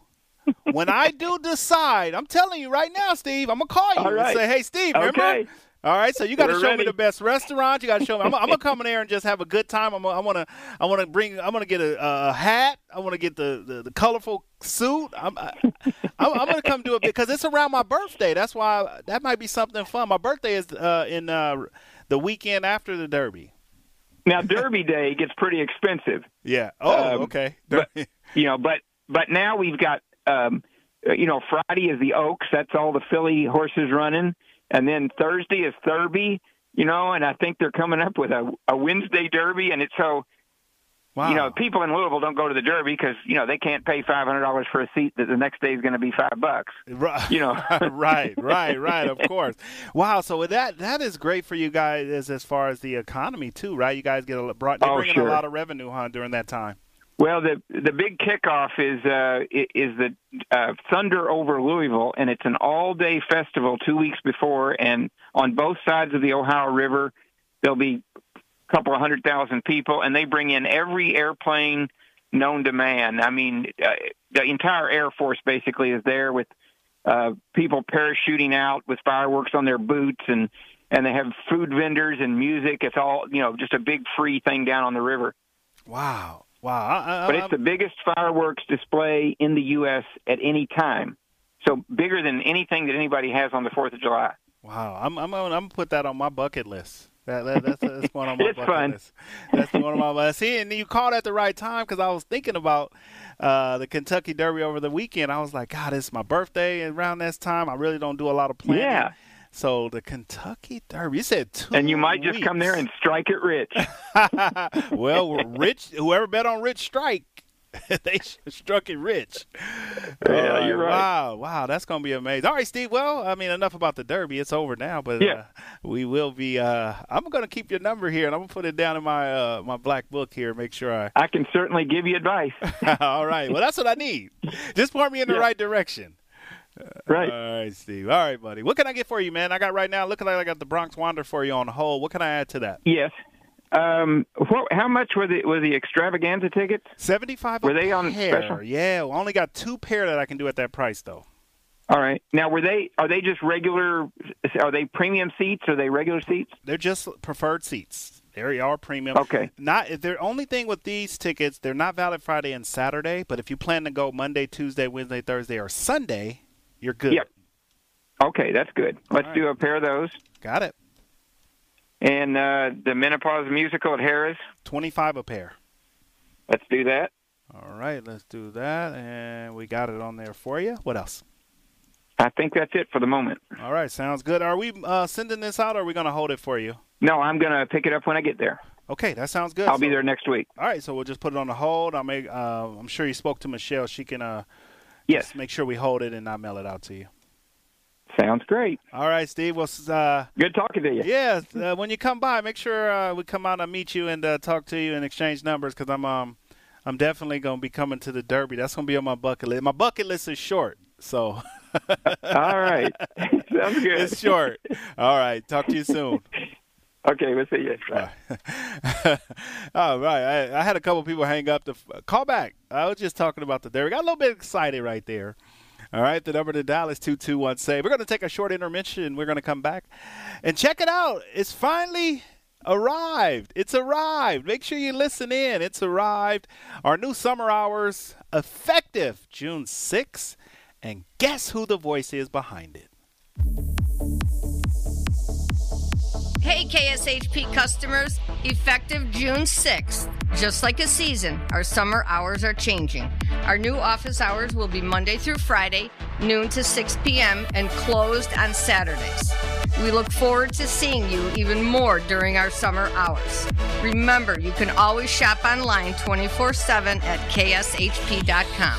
when I do <laughs> decide. I'm telling you right now, Steve. I'm gonna call you
right.
and say, "Hey, Steve, remember?"
Okay.
All right, so you got to show me the best restaurant. You got to show me. I'm, I'm gonna come in there and just have a good time. I'm, gonna- I want to. I want to bring. I'm gonna get a, a hat. I want to get the, the, the colorful suit. I'm, I, <laughs> I'm, I'm gonna come do it because it's around my birthday. That's why that might be something fun. My birthday is uh, in uh, the weekend after the Derby.
Now Derby Day gets pretty expensive.
Yeah. Oh,
Um,
okay.
But <laughs> you know, but but now we've got um, you know Friday is the Oaks. That's all the filly horses running, and then Thursday is Thurby. You know, and I think they're coming up with a, a Wednesday Derby, and it's so.
Wow.
You know, people in Louisville don't go to the Derby because you know they can't pay five hundred dollars for a seat that the next day is going to be five bucks.
Right.
You know. <laughs>
right, right, right. Of <laughs> course. Wow. So that that is great for you guys as as far as the economy too, right? You guys get a brought. They
Oh,
bring in
sure.
a lot of revenue, huh, during that time.
Well, the the big kickoff is uh, is the uh, Thunder over Louisville, and it's an all day festival two weeks before. And on both sides of the Ohio River, there'll be couple of hundred thousand people, and they bring in every airplane known to man. I mean, uh, the entire Air Force basically is there with uh, people parachuting out with fireworks on their boots, and and they have food vendors and music. It's all you know, just a big free thing down on the river.
Wow. Wow. I, I,
But it's the biggest fireworks display in the U.S. at any time. So bigger than anything that anybody has on the Fourth of July.
Wow, I'm I'm I'm gonna put that on my bucket list. That, that that's, that's one on my
It's
bucket
fun.
list. That's one of my list. See, and you called at the right time because I was thinking about uh, the Kentucky Derby over the weekend. I was like, God, it's my birthday and around this time. I really don't do a lot of planning.
Yeah.
So the Kentucky Derby, you said two.
And you might just come there and strike it rich. <laughs>
well, Rich, whoever bet on Rich Strike, <laughs> they struck it rich.
Yeah,
All
you're right.
Wow, wow, that's gonna be amazing. All right, Steve. Well, I mean, enough about the Derby. It's over now, but
Yeah.
uh, we will be. Uh, I'm gonna keep your number here, and I'm gonna put it down in my uh, my black book here. Make sure I.
I can certainly give you advice. <laughs>
All right. Well, that's what I need. Just point me in the
Yeah.
right direction. <laughs>
Right.
All right, Steve. All right, buddy. What can I get for you, man? I got right now. Looking like I got the Bronx Wander for you on the whole. What can I add to that?
Yes. Um, what, how much were the were the extravaganza tickets?
Seventy five.
Were they on
pair.
special?
Yeah, we only got two pair that I can do at that price though.
All right. Now, were they are they just regular? Are they premium seats? Are they regular seats?
They're just preferred seats. They are premium.
Okay.
Not the only thing with these tickets, they're not valid Friday and Saturday. But if you plan to go Monday, Tuesday, Wednesday, Thursday, or Sunday, you're good.
Yep. Okay, that's good. Let's
All
do a pair of those.
Got it.
And uh, the menopause musical at Harrah's.
Twenty five a pair.
Let's do that.
All right, let's do that, and we got it on there for you. What else?
I think that's it for the moment.
All right, sounds good. Are we uh, sending this out, or are we going to hold it for you?
No, I'm gonna pick it up when I get there.
Okay, that sounds good.
I'll be there next week.
All right, so we'll just put it on the hold. I'll make. Uh, I'm sure you spoke to Michelle. She can. Uh,
yes.
Make sure we hold it and I'll mail it out to you.
Sounds great.
All right, Steve. Well, uh,
Good talking to you.
yeah. Uh, when you come by, make sure uh, we come out and meet you and uh, talk to you and exchange numbers because I'm um I'm definitely gonna be coming to the Derby. That's gonna be on my bucket list. My bucket list is short, so. <laughs>
All right. <laughs> Sounds good.
It's short. All right. Talk to you soon.
Okay, we'll see you. Bye. <laughs>
All right. I, I had a couple people hang up to f- call back. I was just talking about the Derby. Got a little bit excited right there. All right. The number to dial is 221 say. We're going to take a short intermission. We're going to come back and check it out. It's finally arrived. It's arrived. Make sure you listen in. It's arrived. Our new summer hours effective June 6th. And guess who the voice is behind it?
Hey KSHP customers, effective June 6th, just like a season, our summer hours are changing. Our new office hours will be Monday through Friday, noon to 6 p.m., and closed on Saturdays. We look forward to seeing you even more during our summer hours. Remember, you can always shop online 24 7 at kshp.com.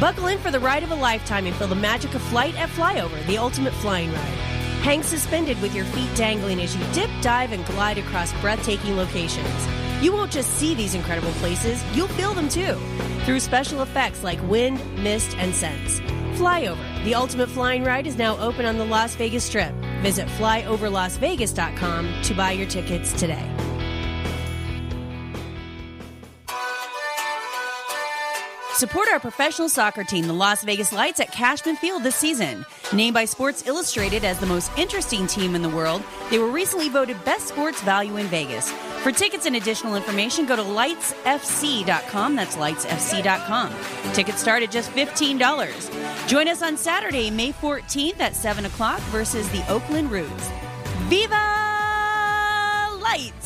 Buckle in for the ride of a lifetime and feel the magic of flight at Flyover, the ultimate flying ride. Hang suspended with your feet dangling as you dip, dive, and glide across breathtaking locations. You won't just see these incredible places, you'll feel them too, through special effects like wind, mist, and scents. Flyover, the ultimate flying ride, is now open on the Las Vegas Strip. Visit flyoverlasvegas.com to buy your tickets today.
Support our professional soccer team, the Las Vegas Lights, at Cashman Field this season. Named by Sports Illustrated as the most interesting team in the world, they were recently voted Best Sports Value in Vegas. For tickets and additional information, go to lightsfc.com. That's lightsfc.com. Tickets start at just $15. Join us on Saturday, May 14th at 7 o'clock versus the Oakland Roots. Viva Lights!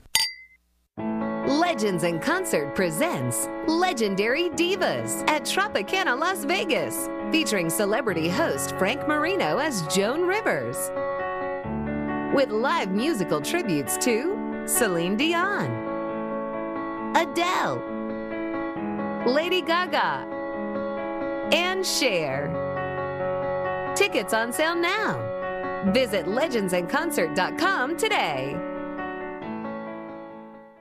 Legends in Concert presents Legendary Divas at Tropicana Las Vegas, featuring celebrity host Frank Marino as Joan Rivers. With live musical tributes to Celine Dion, Adele, Lady Gaga, and Cher. Tickets on sale now. Visit legendsinconcert.com today.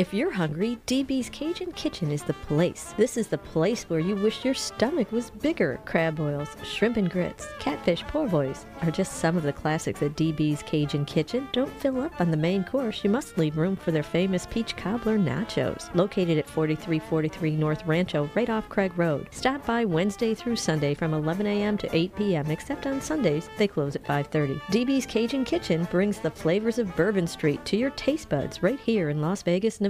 If you're hungry, DB's Cajun Kitchen is the place. This is the place where you wish your stomach was bigger. Crab boils, shrimp and grits, catfish po' boys are just some of the classics at DB's Cajun Kitchen. Don't fill up on the main course. You must leave room for their famous peach cobbler nachos. Located at 4343 North Rancho, right off Craig Road. Stop by Wednesday through Sunday from 11 a.m. to 8 p.m. Except on Sundays, they close at 5:30. DB's Cajun Kitchen brings the flavors of Bourbon Street to your taste buds right here in Las Vegas, Nevada.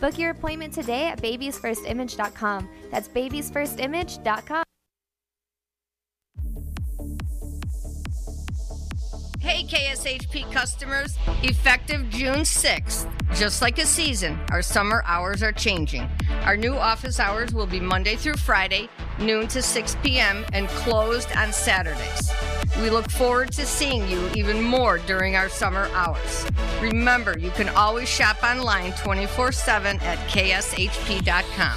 Book your appointment today at babiesfirstimage.com. That's babiesfirstimage.com.
Hey, KSHP customers, effective June 6th, just like a season, our summer hours are changing. Our new office hours will be Monday through Friday, noon to 6 p.m., and closed on Saturdays. We look forward to seeing you even more during our summer hours. Remember, you can always shop online 24 7 at kshp.com.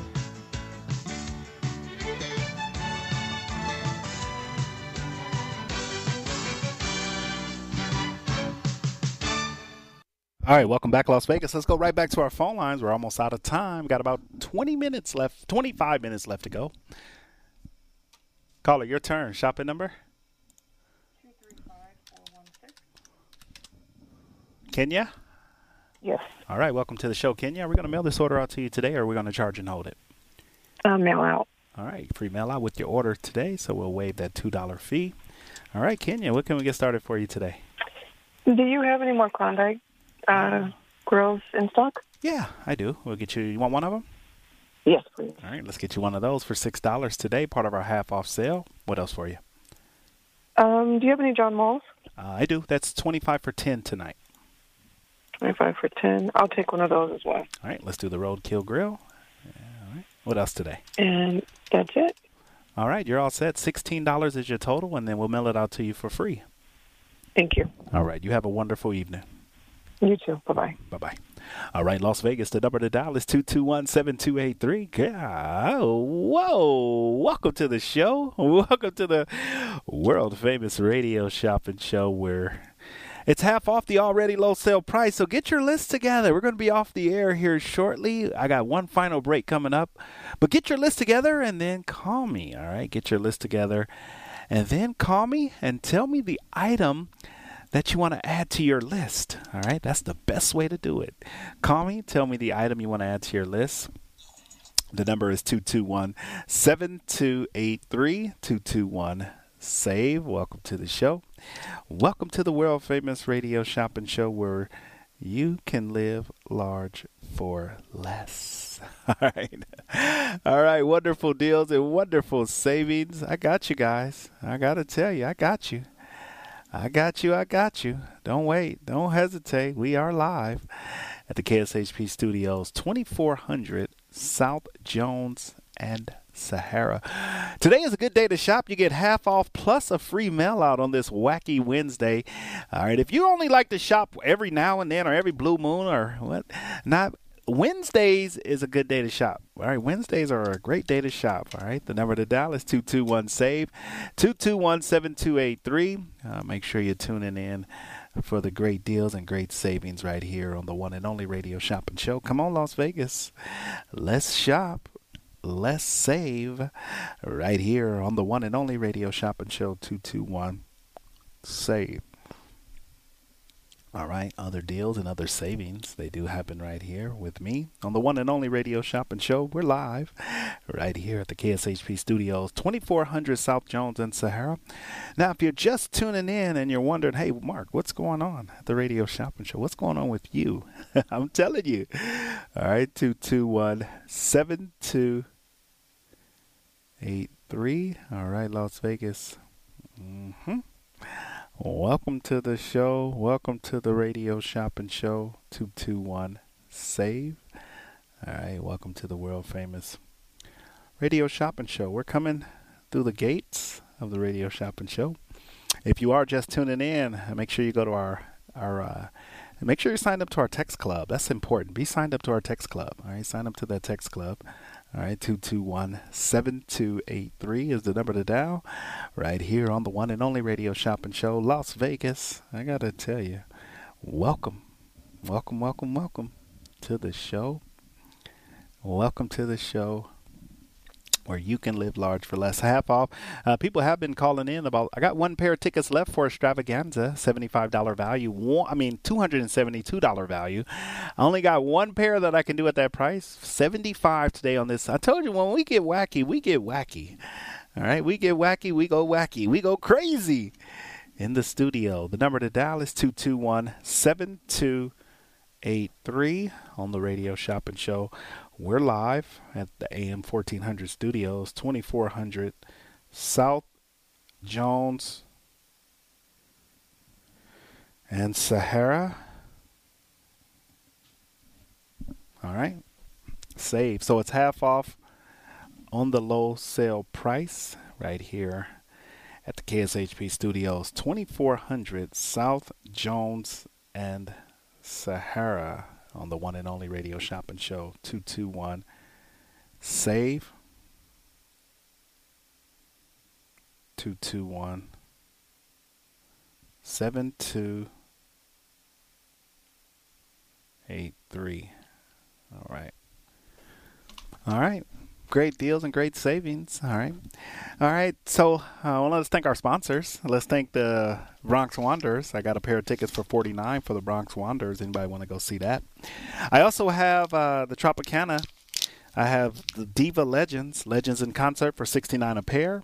All right, welcome back, Las Vegas. Let's go right back to our phone lines. We're almost out of time. Got about 20 minutes left, 25 minutes left to go. Caller, your turn. Shopping number? 235416. Kenya?
Yes.
All right, welcome to the show, Kenya. Are we going to mail this order out to you today or are we going to charge and hold it?
Uh, mail out.
All right, free mail out with your order today, so we'll waive that $2 fee. All right, Kenya, what can we get started for you today?
Do you have any more Klondike uh, grills in stock?
Yeah, I do. We'll get you. You want one of them?
Yes, please.
All right, let's get you one of those for six dollars today. Part of our half off sale. What else for you?
Um, do you have any John Mull's?
Uh, I do. That's twenty five for ten tonight.
Twenty-five for ten. I'll take one of those as well.
All right, let's do the Roadkill Grill. All right. What else today?
And that's it.
All right, you're all set. Sixteen dollars is your total, and then we'll mail it out to you for free.
Thank you.
All right. You have a wonderful evening.
You too. Bye bye.
Bye bye. All right, Las Vegas, the number to dial is 221 7283. Whoa. Welcome to the show. <laughs> Welcome to the world famous radio shopping show where it's half off the already low sale price. So get your list together. We're going to be off the air here shortly. I got one final break coming up. But get your list together and then call me. All right, get your list together and then call me and tell me the item that you want to add to your list. All right, that's the best way to do it. Call me, tell me the item you want to add to your list. The number is 221 7283 221 SAVE. Welcome to the show. Welcome to the world famous radio shopping show where you can live large for less. <laughs> All right. All right. Wonderful deals and wonderful savings. I got you guys. I got to tell you, I got you. I got you. I got you. Don't wait. Don't hesitate. We are live. at the KSHP Studios, 2400 South Jones and Sahara. Today is a good day to shop. You get half off plus a free mail out on this wacky Wednesday. All right, if you only like to shop every now and then or every blue moon or what, not Wednesdays is a good day to shop. All right, Wednesdays are a great day to shop. All right, the number to dial is 221 SAVE, 221 7283. Uh, make sure you're tuning in for the great deals and great savings right here on the one and only radio shopping show. Come on, Las Vegas. Let's shop. Let's save right here on the one and only radio shopping show 221 save. All right, other deals and other savings, they do happen right here with me on the one and only radio shopping show. We're live right here at the KSHP studios, 2400 South Jones and Sahara. Now, if you're just tuning in and you're wondering, hey, Mark, what's going on at the radio shopping show? What's going on with you? <laughs> I'm telling you. All right, 221 7283. All right, Las Vegas. Mm-hmm. Welcome to the show. Welcome to the radio shopping show 221 Save. All right, welcome to the world famous radio shopping show. We're coming through the gates of the radio shopping show. If you are just tuning in, make sure you go to our our uh, make sure you sign up to our text club. That's important. Be signed up to our text club. All right, sign up to that text club. All right, 221 7283 is the number to dial right here on the one and only radio shopping show, Las Vegas. I got to tell you, welcome, welcome, welcome, welcome to the show. Welcome to the show where you can live large for less. Half off. Uh, people have been calling in about. I got one pair of tickets left for Extravaganza, seventy-five dollar value. One, I mean, two hundred and seventy-two dollar value. I only got one pair that I can do at that price. Seventy-five today on this. I told you when we get wacky, we get wacky. All right, we get wacky, we go wacky, we go crazy in the studio. The number to dial is 221 7283 on the Radio Shopping Show. We're live at the AM 1400 studios, 2400 South Jones and Sahara. All right. Save. So it's half off on the low sale price right here at the KSHP Studios, 2400 South Jones and Sahara on the one and only radio shopping show 221 save. 221 7283 all right. All right great deals and great savings. All right. All right. So, uh, well, let's thank our sponsors. Let's thank the Bronx Wanderers. I got a pair of tickets for 49 for the Bronx Wanderers. Anybody want to go see that? I also have uh, the Tropicana. I have the Diva Legends, Legends in Concert for 69 a pair,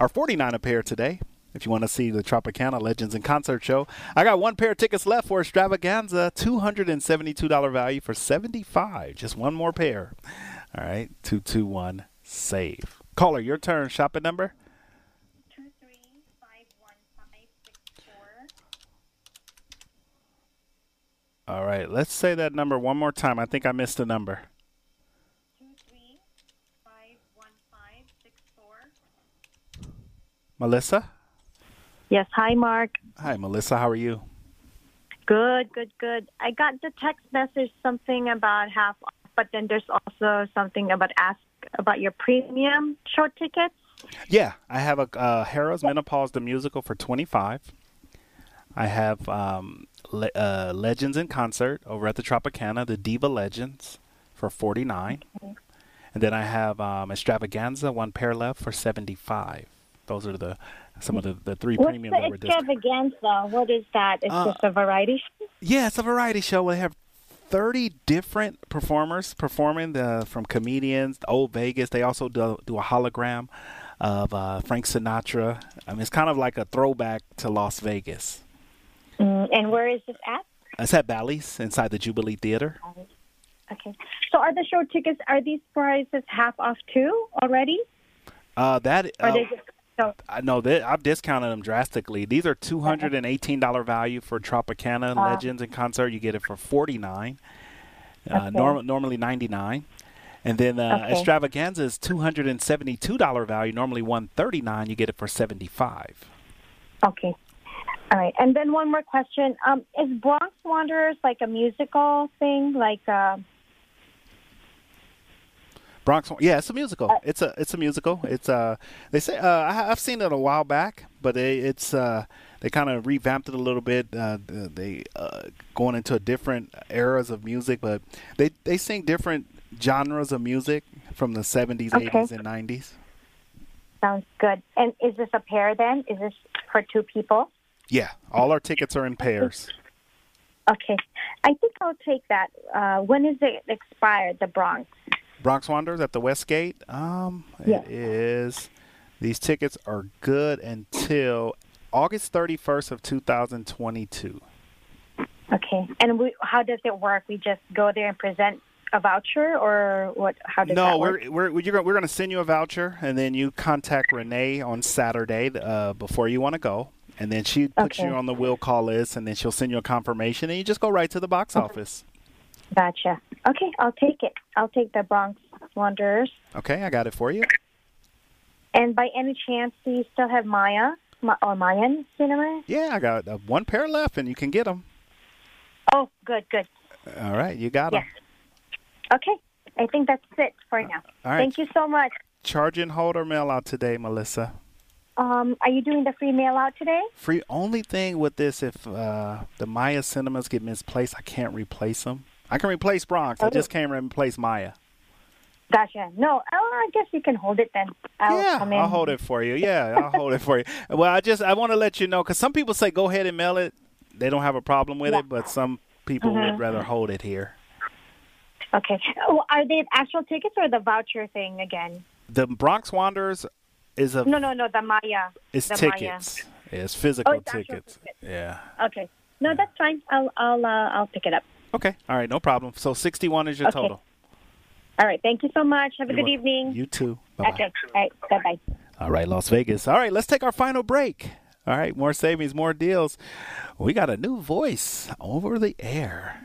or 49 a pair today. If you want to see the Tropicana Legends in Concert show, I got one pair of tickets left for Extravaganza, $272 value for 75. Just one more pair. All right, 221 save. Caller, your turn. Shopping number? Two, three, five, one, five, six, four. All right, let's say that number one more time. I think I missed a number. Melissa?
Yes. Hi, Mark.
Hi, Melissa. How are you?
Good, good, good. I got the text message something about half off, but then there's also something about ask about your premium show tickets.
Yeah, I have a uh, Harrah's Menopause the musical for twenty five. I have um, Le- uh, Legends in concert over at the Tropicana, the Diva Legends for forty nine, okay. and then I have um, Extravaganza one pair left for seventy five. Those are the some of the, the three
What's
premium
the
that were
extravaganza? What is that? It's
Uh,
just a variety show.
Yeah, it's a variety show. They have 30 different performers performing the, from comedians, old Vegas. They also do, do a hologram of uh, Frank Sinatra. I mean, it's kind of like a throwback to Las Vegas.
Mm, and where is this at?
It's at Bally's inside the Jubilee Theater.
Okay. So are the show tickets are these prices half off too already?
Uh, that uh,
they just so
I know that I've discounted them drastically. These are two hundred and eighteen dollar value for Tropicana
Uh.
Legends in concert. You get it for forty nine, Uh,
Okay.
norm- normally ninety nine, and then uh,
Okay.
extravaganza is two hundred and seventy two dollar value. Normally one thirty nine. You get it for seventy five.
Okay. All right. And then one more question. Um, is Bronx Wanderers like a musical thing? Like, uh,
Bronx, yeah, it's a musical. It's a it's a musical. It's uh they say uh I, I've seen it a while back, but they, it's uh they kind of revamped it a little bit. Uh, they uh, going into different eras of music, but they they sing different genres of music from the seventies,
Okay.
eighties, and nineties.
sounds good. And is this a pair then? Is this for two people?
Yeah, all our tickets are in pairs.
Okay. I think I'll take that. Uh, when is it expired, the Bronx?
Bronx Wanderers at the Westgate. Um,
Yeah.
it is. These tickets are good until August thirty first of two thousand twenty two.
Okay. And we, how does it work? We just go there and present a voucher, or what? How does
No,
that work?
we're we're you're, we're going to send you a voucher, and then you contact Renee on Saturday uh, before you want to go, and then she puts
Okay.
you on the will call list, and then she'll send you a confirmation, and you just go right to the box office.
Gotcha. Okay, I'll take it. I'll take the Bronx Wanderers.
Okay, I got it for you.
And by any chance, do you still have Maya Ma- or Mayan Cinema?
Yeah, I got uh, one pair left, and you can get them.
Oh, good, good.
All right, you got them.
Yes. Okay, I think that's it for now.
All right.
Thank you so much.
Charge and hold or mail out today, Melissa.
Um, are you doing the free mail out today?
Free. Only thing with this, if uh, the Maya cinemas get misplaced, I can't replace them. I can replace Bronx. I just can't replace Maya.
Gotcha. No, oh, I guess you can hold it then. I'll
yeah,
come in.
I'll hold it for you. Yeah, I'll hold it for you. Well, I just I want to let you know because some people say go ahead and mail it. They don't have a problem with it, but some people
Mhm.
would rather hold it here.
Okay. Oh, are they actual tickets or the voucher thing again?
The Bronx Wanderers is a
No, no, no. The Maya.
it's
the
tickets. Yeah, it's physical
Oh, it's actual
tickets. Yeah.
Okay. No, that's fine. I'll I'll uh, I'll pick it up.
Okay. All right. No problem. So sixty-one is your
Okay.
total.
All right. Thank you so much. Have a
You're
good
welcome.
evening.
You too. Bye-bye.
Okay. All right. Bye bye.
All right, Las Vegas. All right, let's take our final break. All right, more savings, more deals. We got a new voice over the air.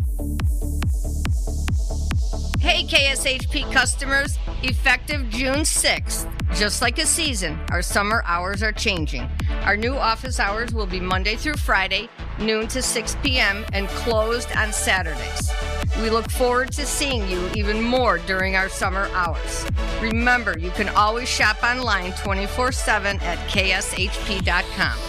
Hey, KSHP customers, effective June 6th, just like a season, our summer hours are changing. Our new office hours will be Monday through Friday, noon to 6 p.m., and closed on Saturdays. We look forward to seeing you even more during our summer hours. Remember, you can always shop online 24 7 at kshp.com.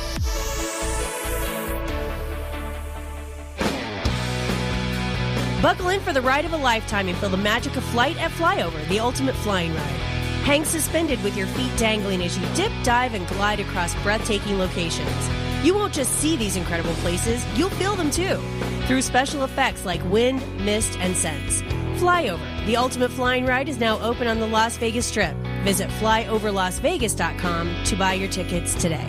Buckle in for the ride of a lifetime and feel the magic of flight at Flyover, the ultimate flying ride. Hang suspended with your feet dangling as you dip, dive, and glide across breathtaking locations. You won't just see these incredible places, you'll feel them too, through special effects like wind, mist, and scents. Flyover, the ultimate flying ride, is now open on the Las Vegas Strip. Visit flyoverlasvegas.com to buy your tickets today.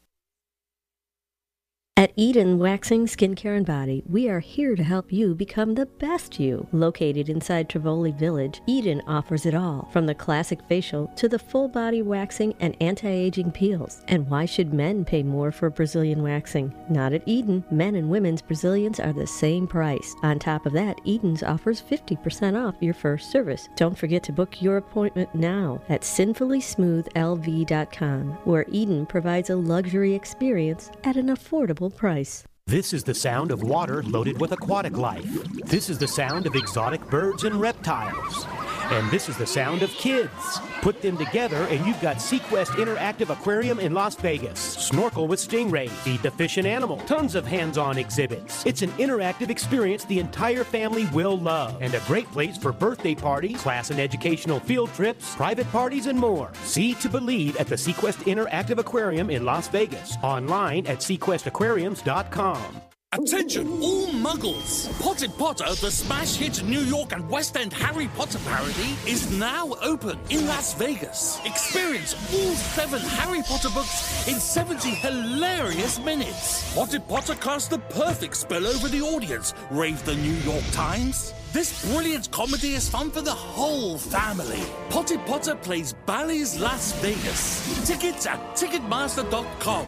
At Eden Waxing Skincare and Body, we are here to help you become the best you. Located inside Tivoli Village, Eden offers it all, from the classic facial to the full body waxing and anti-aging peels. And why should men pay more for Brazilian waxing? Not at Eden. Men and women's Brazilians are the same price. On top of that, Eden's offers 50% off your first service. Don't forget to book your appointment now at sinfullysmoothlv.com, where Eden provides a luxury experience at an affordable price.
This is the sound of water loaded with aquatic life. This is the sound of exotic birds and reptiles. And this is the sound of kids. Put them together and you've got SeaQuest Interactive Aquarium in Las Vegas. Snorkel with stingray, feed the fish and animal, tons of hands-on exhibits. It's an interactive experience the entire family will love. And a great place for birthday parties, class and educational field trips, private parties, and more. See to believe at the SeaQuest Interactive Aquarium in Las Vegas. Online at sequestaquariums.com.
Attention, all muggles! Potted Potter, the smash hit New York and West End Harry Potter parody, is now open in Las Vegas. Experience all seven Harry Potter books in 70 hilarious minutes. Potted Potter cast the perfect spell over the audience, raved the New York Times. This brilliant comedy is fun for the whole family. Potted Potter plays Bally's Las Vegas. Tickets at Ticketmaster.com.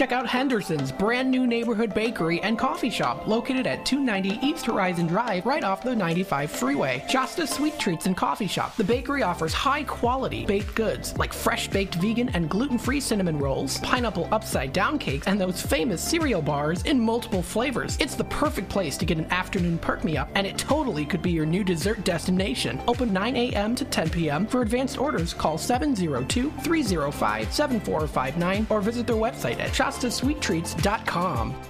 Check out Henderson's brand new neighborhood bakery and coffee shop located at 290 East Horizon Drive right off the 95 freeway. Shasta Sweet Treats and Coffee Shop. The bakery offers high quality baked goods like fresh baked vegan and gluten free cinnamon rolls, pineapple upside down cakes, and those famous cereal bars in multiple flavors. It's the perfect place to get an afternoon perk me up, and it totally could be your new dessert destination. Open 9 a.m. to 10 p.m. For advanced orders, call 702 305 7459 or visit their website at ShastaSweetTreats.com.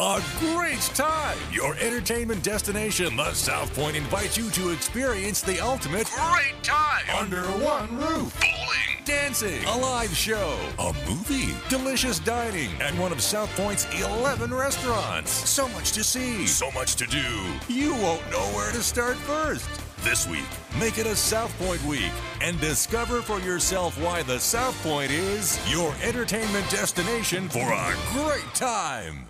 A great time! Your entertainment destination, the South Point, invites you to experience the ultimate great time under one roof. Bowling, dancing, a live show, a movie, delicious dining, and one of South Point's 11 restaurants. So much to see, so much to do. You won't know where to start first. This week, make it a South Point week and discover for yourself why the South Point is your entertainment destination for a great time.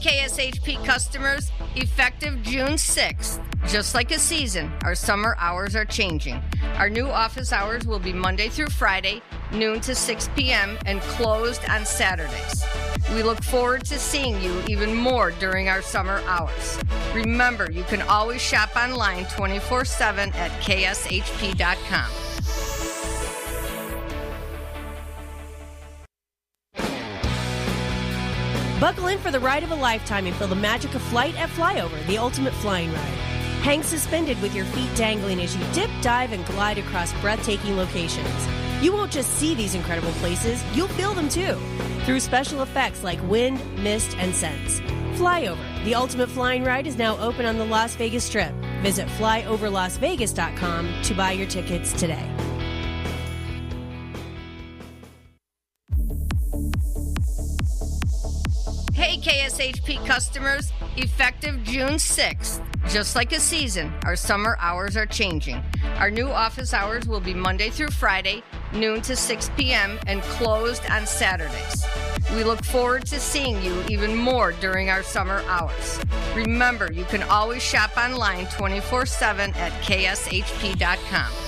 KSHP customers, effective June 6th, just like a season, our summer hours are changing. Our new office hours will be Monday through Friday, noon to 6 p.m., and closed on Saturdays. We look forward to seeing you even more during our summer hours. Remember, you can always shop online 24 7 at kshp.com.
Buckle in for the ride of a lifetime and feel the magic of flight at Flyover, the ultimate flying ride. Hang suspended with your feet dangling as you dip, dive, and glide across breathtaking locations. You won't just see these incredible places, you'll feel them too, through special effects like wind, mist, and scents. Flyover, the ultimate flying ride, is now open on the Las Vegas Strip. Visit flyoverlasvegas.com to buy your tickets today.
KSHP customers, effective June 6th, just like a season, our summer hours are changing. Our new office hours will be Monday through Friday, noon to 6 p.m., and closed on Saturdays. We look forward to seeing you even more during our summer hours. Remember, you can always shop online 24 7 at kshp.com.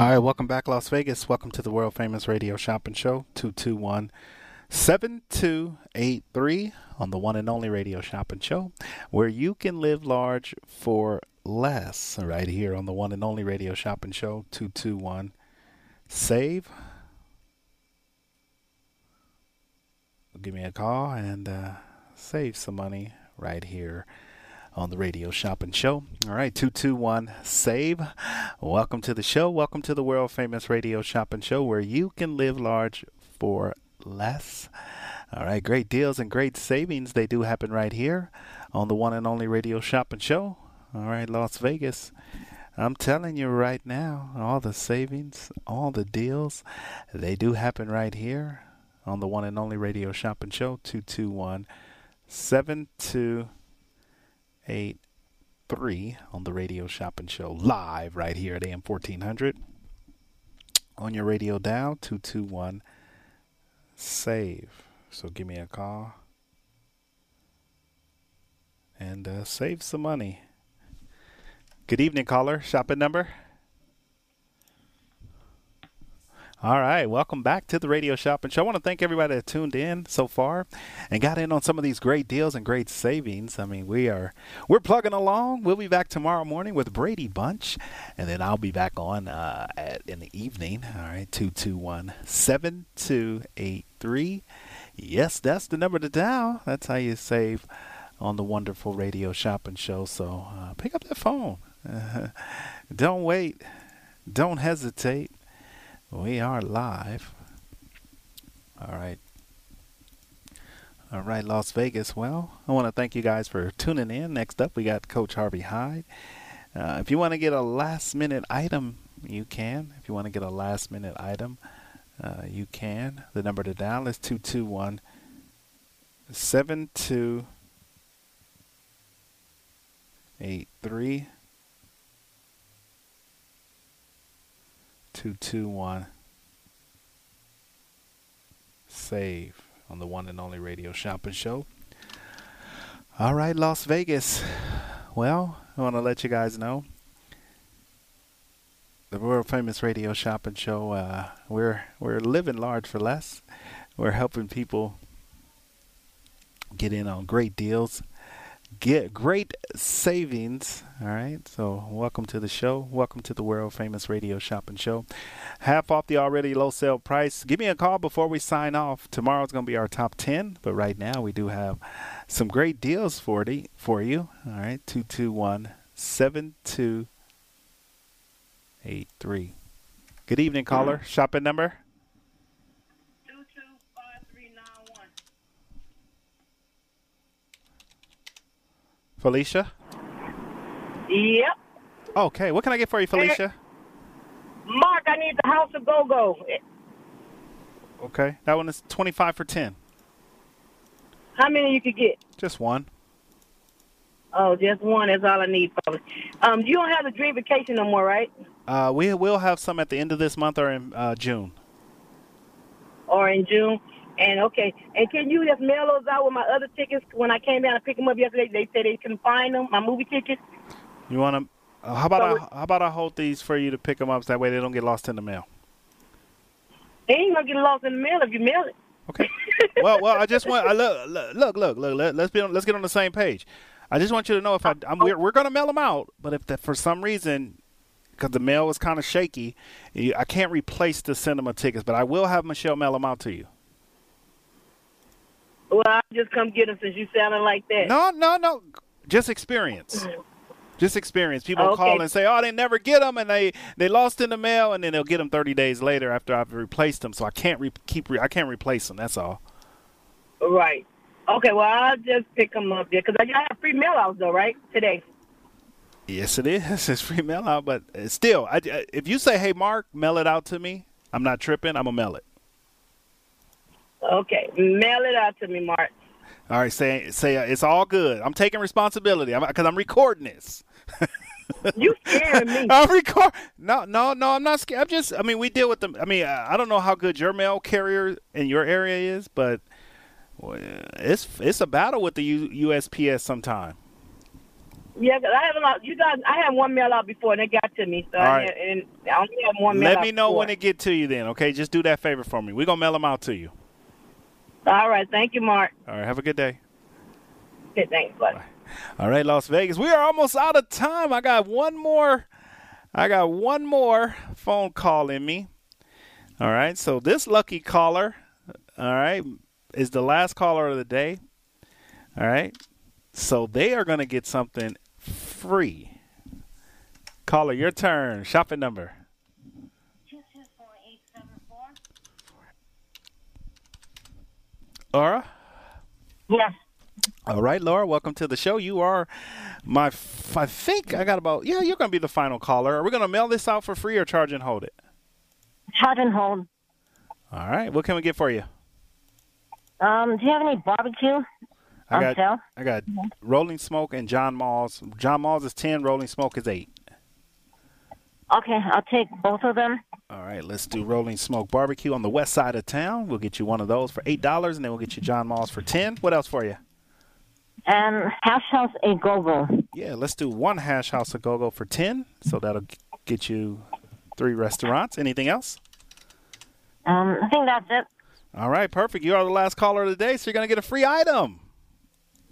All right, welcome back, Las Vegas. Welcome to the world famous radio shopping show, 221 7283 on the one and only radio shopping show, where you can live large for less. Right here on the one and only radio shopping show, 221 SAVE. Give me a call and uh, save some money right here on the radio shopping show. All right, 221 SAVE. Welcome to the show. Welcome to the world famous radio shopping show where you can live large for less. All right, great deals and great savings. They do happen right here on the one and only radio shopping show. All right, Las Vegas. I'm telling you right now, all the savings, all the deals, they do happen right here on the one and only radio shopping show 221 7283 on the radio shopping show live right here at AM 1400 on your radio dial 221 save. So give me a call. And uh, save some money. Good evening caller. Shopping number All right, welcome back to the Radio Shopping Show. I want to thank everybody that tuned in so far and got in on some of these great deals and great savings. I mean, we are we're plugging along. We'll be back tomorrow morning with Brady Bunch, and then I'll be back on uh, at, in the evening. All right, two two one seven two eight three. Yes, that's the number to dial. That's how you save on the wonderful Radio Shopping Show. So uh, pick up that phone. <laughs> don't wait. Don't hesitate. We are live. All right. All right, Las Vegas. Well, I want to thank you guys for tuning in. Next up, we got Coach Harvey Hyde. Uh, if you want to get a last minute item, you can. If you want to get a last minute item, uh, you can. The number to dial is 221 7283. 221 save on the one and only radio shopping show. All right, Las Vegas. Well, I want to let you guys know the world famous radio shopping show. Uh, we're we're living large for less. We're helping people get in on great deals get great savings. All right. So, welcome to the show. Welcome to the world famous radio shopping show. Half off the already low sale price. Give me a call before we sign off. Tomorrow's going to be our top 10, but right now we do have some great deals for, the, for you. All right. 221 7283. Good evening, caller. Mm-hmm. Shopping number? Felicia?
Yep.
Okay, what can I get for you, Felicia?
Mark, I need the House of Go Go.
Okay, that one is 25 for 10.
How many you could get?
Just one.
Oh, just one. That's all I need, probably. Um, you don't have the dream vacation no more, right?
Uh, we will have some at the end of this month or in uh, June.
Or in June? And okay, and can you just mail those out with my other tickets? When I came down to pick them up yesterday, they said they couldn't find them. My movie tickets.
You want to? Uh, how about I, how about I hold these for you to pick them up? So that way they don't get lost in the mail.
They ain't gonna get lost in the mail if you mail it.
Okay. <laughs> well, well, I just want I look, look, look, look. Let, let's be on, let's get on the same page. I just want you to know if I, I'm, we're, we're gonna mail them out, but if that for some reason, because the mail was kind of shaky, I can't replace the cinema tickets, but I will have Michelle mail them out to you.
Well, I just come get them since you sounding like that.
No, no, no. Just experience. Just experience. People
Okay.
call and say, "Oh, they never get them, and they they lost in the mail, and then they'll get them 30 days later after I've replaced them. So I can't re- keep re- I can't replace them. That's all.
Right. Okay. Well, I'll just pick them up there because I got free mail out though, right? Today.
Yes, it is. <laughs> It's free mail out, but uh, still, I, I- if you say, "Hey, Mark, mail it out to me," I'm not tripping. I'm gonna mail it.
Okay. Mail it out to me, Mark.
All right, say say uh, it's all good. I'm taking responsibility because I'm, recording this.
you scaring me? <laughs>
I'm record. No, no, no. I'm not scared. I'm just. I mean, we deal with them. I mean, I I don't know how good your mail carrier in your area is, but well, it's it's a battle with the U, USPS sometime.
Yeah, I haven't. out- You guys, I had one mail out before and it got to me. So
All
I,
right.
and I only have one mail
Let me know
before.
when it get to you. Then, okay? Just do that favor for me. We're gonna mail them out to you.
All right. Thank you, Mark.
All right. Have a good day.
Okay. Thanks. Bye.
All right, Las Vegas. We are almost out of time. I got one more. I got one more phone call in me. All right. So this lucky caller, all right, is the last caller of the day. All right. So they are going to get something free. Caller, your turn. Shopping number. Laura?
Yes.
All right, Laura, welcome to the show. You are my, f- I think I got about, yeah, you're going to be the final caller. Are we going to mail this out for free or charge and hold it?
Charge and hold.
All right, what can we get for you?
Um, do you have any barbecue
I got,
sale?
I got Rolling Smoke and John Mull's. John Mull's is 10, Rolling Smoke is 8.
Okay, I'll take both of them.
All right, let's do Rolling Smoke Barbecue on the west side of town. We'll get you one of those for $8, and then we'll get you John Mull's for 10 What else for you?
And hash house a go-go.
Yeah, let's do one Hash House of Go-Go for 10 So that'll get you three restaurants. Anything else?
Um, I think that's it.
All right, perfect. You are the last caller of the day, so you're going to get a free item.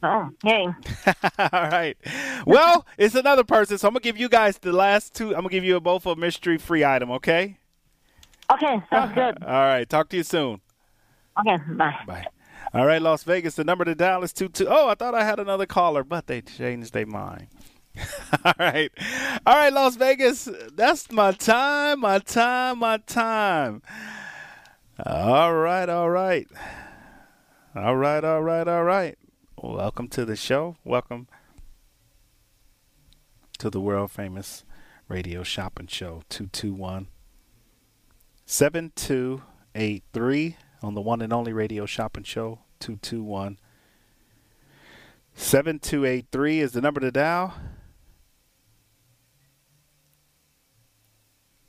Oh, yay. <laughs>
All right. Well, it's another person, so I'm going to give you guys the last two. I'm going to give you both a mystery free item, okay?
Okay, sounds good. <laughs>
All right. Talk to you soon.
Okay, bye.
Bye. All right, Las Vegas. The number to dial is two two. Oh, I thought I had another caller, but they changed their mind. <laughs> all right, all right, Las Vegas. That's my time, my time, my time. All right, all right, all right, all right, all right. Welcome to the show. Welcome to the world famous radio shopping show. Two two one. 7283 on the one and only radio shopping show 221 7283 is the number to dial.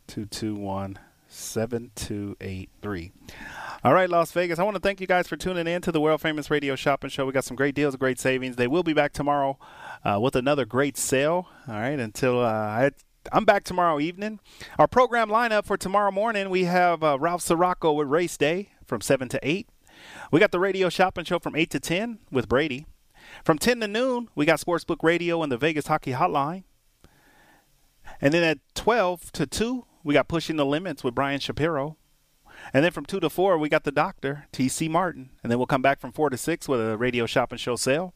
221 7283 all right las vegas i want to thank you guys for tuning in to the world famous radio shopping show. We got some great deals great savings. They will be back tomorrow uh, with another great sale. All right until uh, I, i'm back tomorrow evening our program lineup for tomorrow morning we have uh, ralph siraco with race day from 7 to 8 we got the radio shopping show from 8 to 10 with brady from 10 to noon we got sportsbook radio and the vegas hockey hotline and then at 12 to 2, we got Pushing the Limits with Brian Shapiro. And then from 2 to 4, we got the doctor, T.C. Martin. And then we'll come back from 4 to 6 with a radio shopping show sale.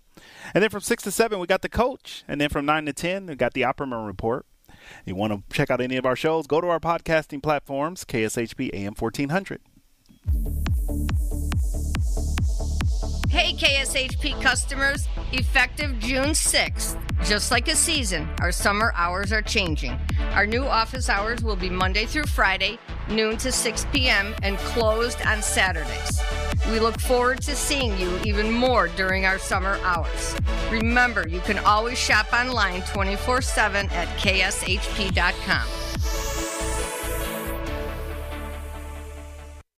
And then from 6 to 7, we got the coach. And then from 9 to 10, we got the Opperman Report. You want to check out any of our shows, go to our podcasting platforms, KSHP AM 1400.
Hey, KSHP customers, effective June 6th, just like a season, our summer hours are changing. Our new office hours will be Monday through Friday, noon to 6 p.m., and closed on Saturdays. We look forward to seeing you even more during our summer hours. Remember, you can always shop online 24 7 at kshp.com.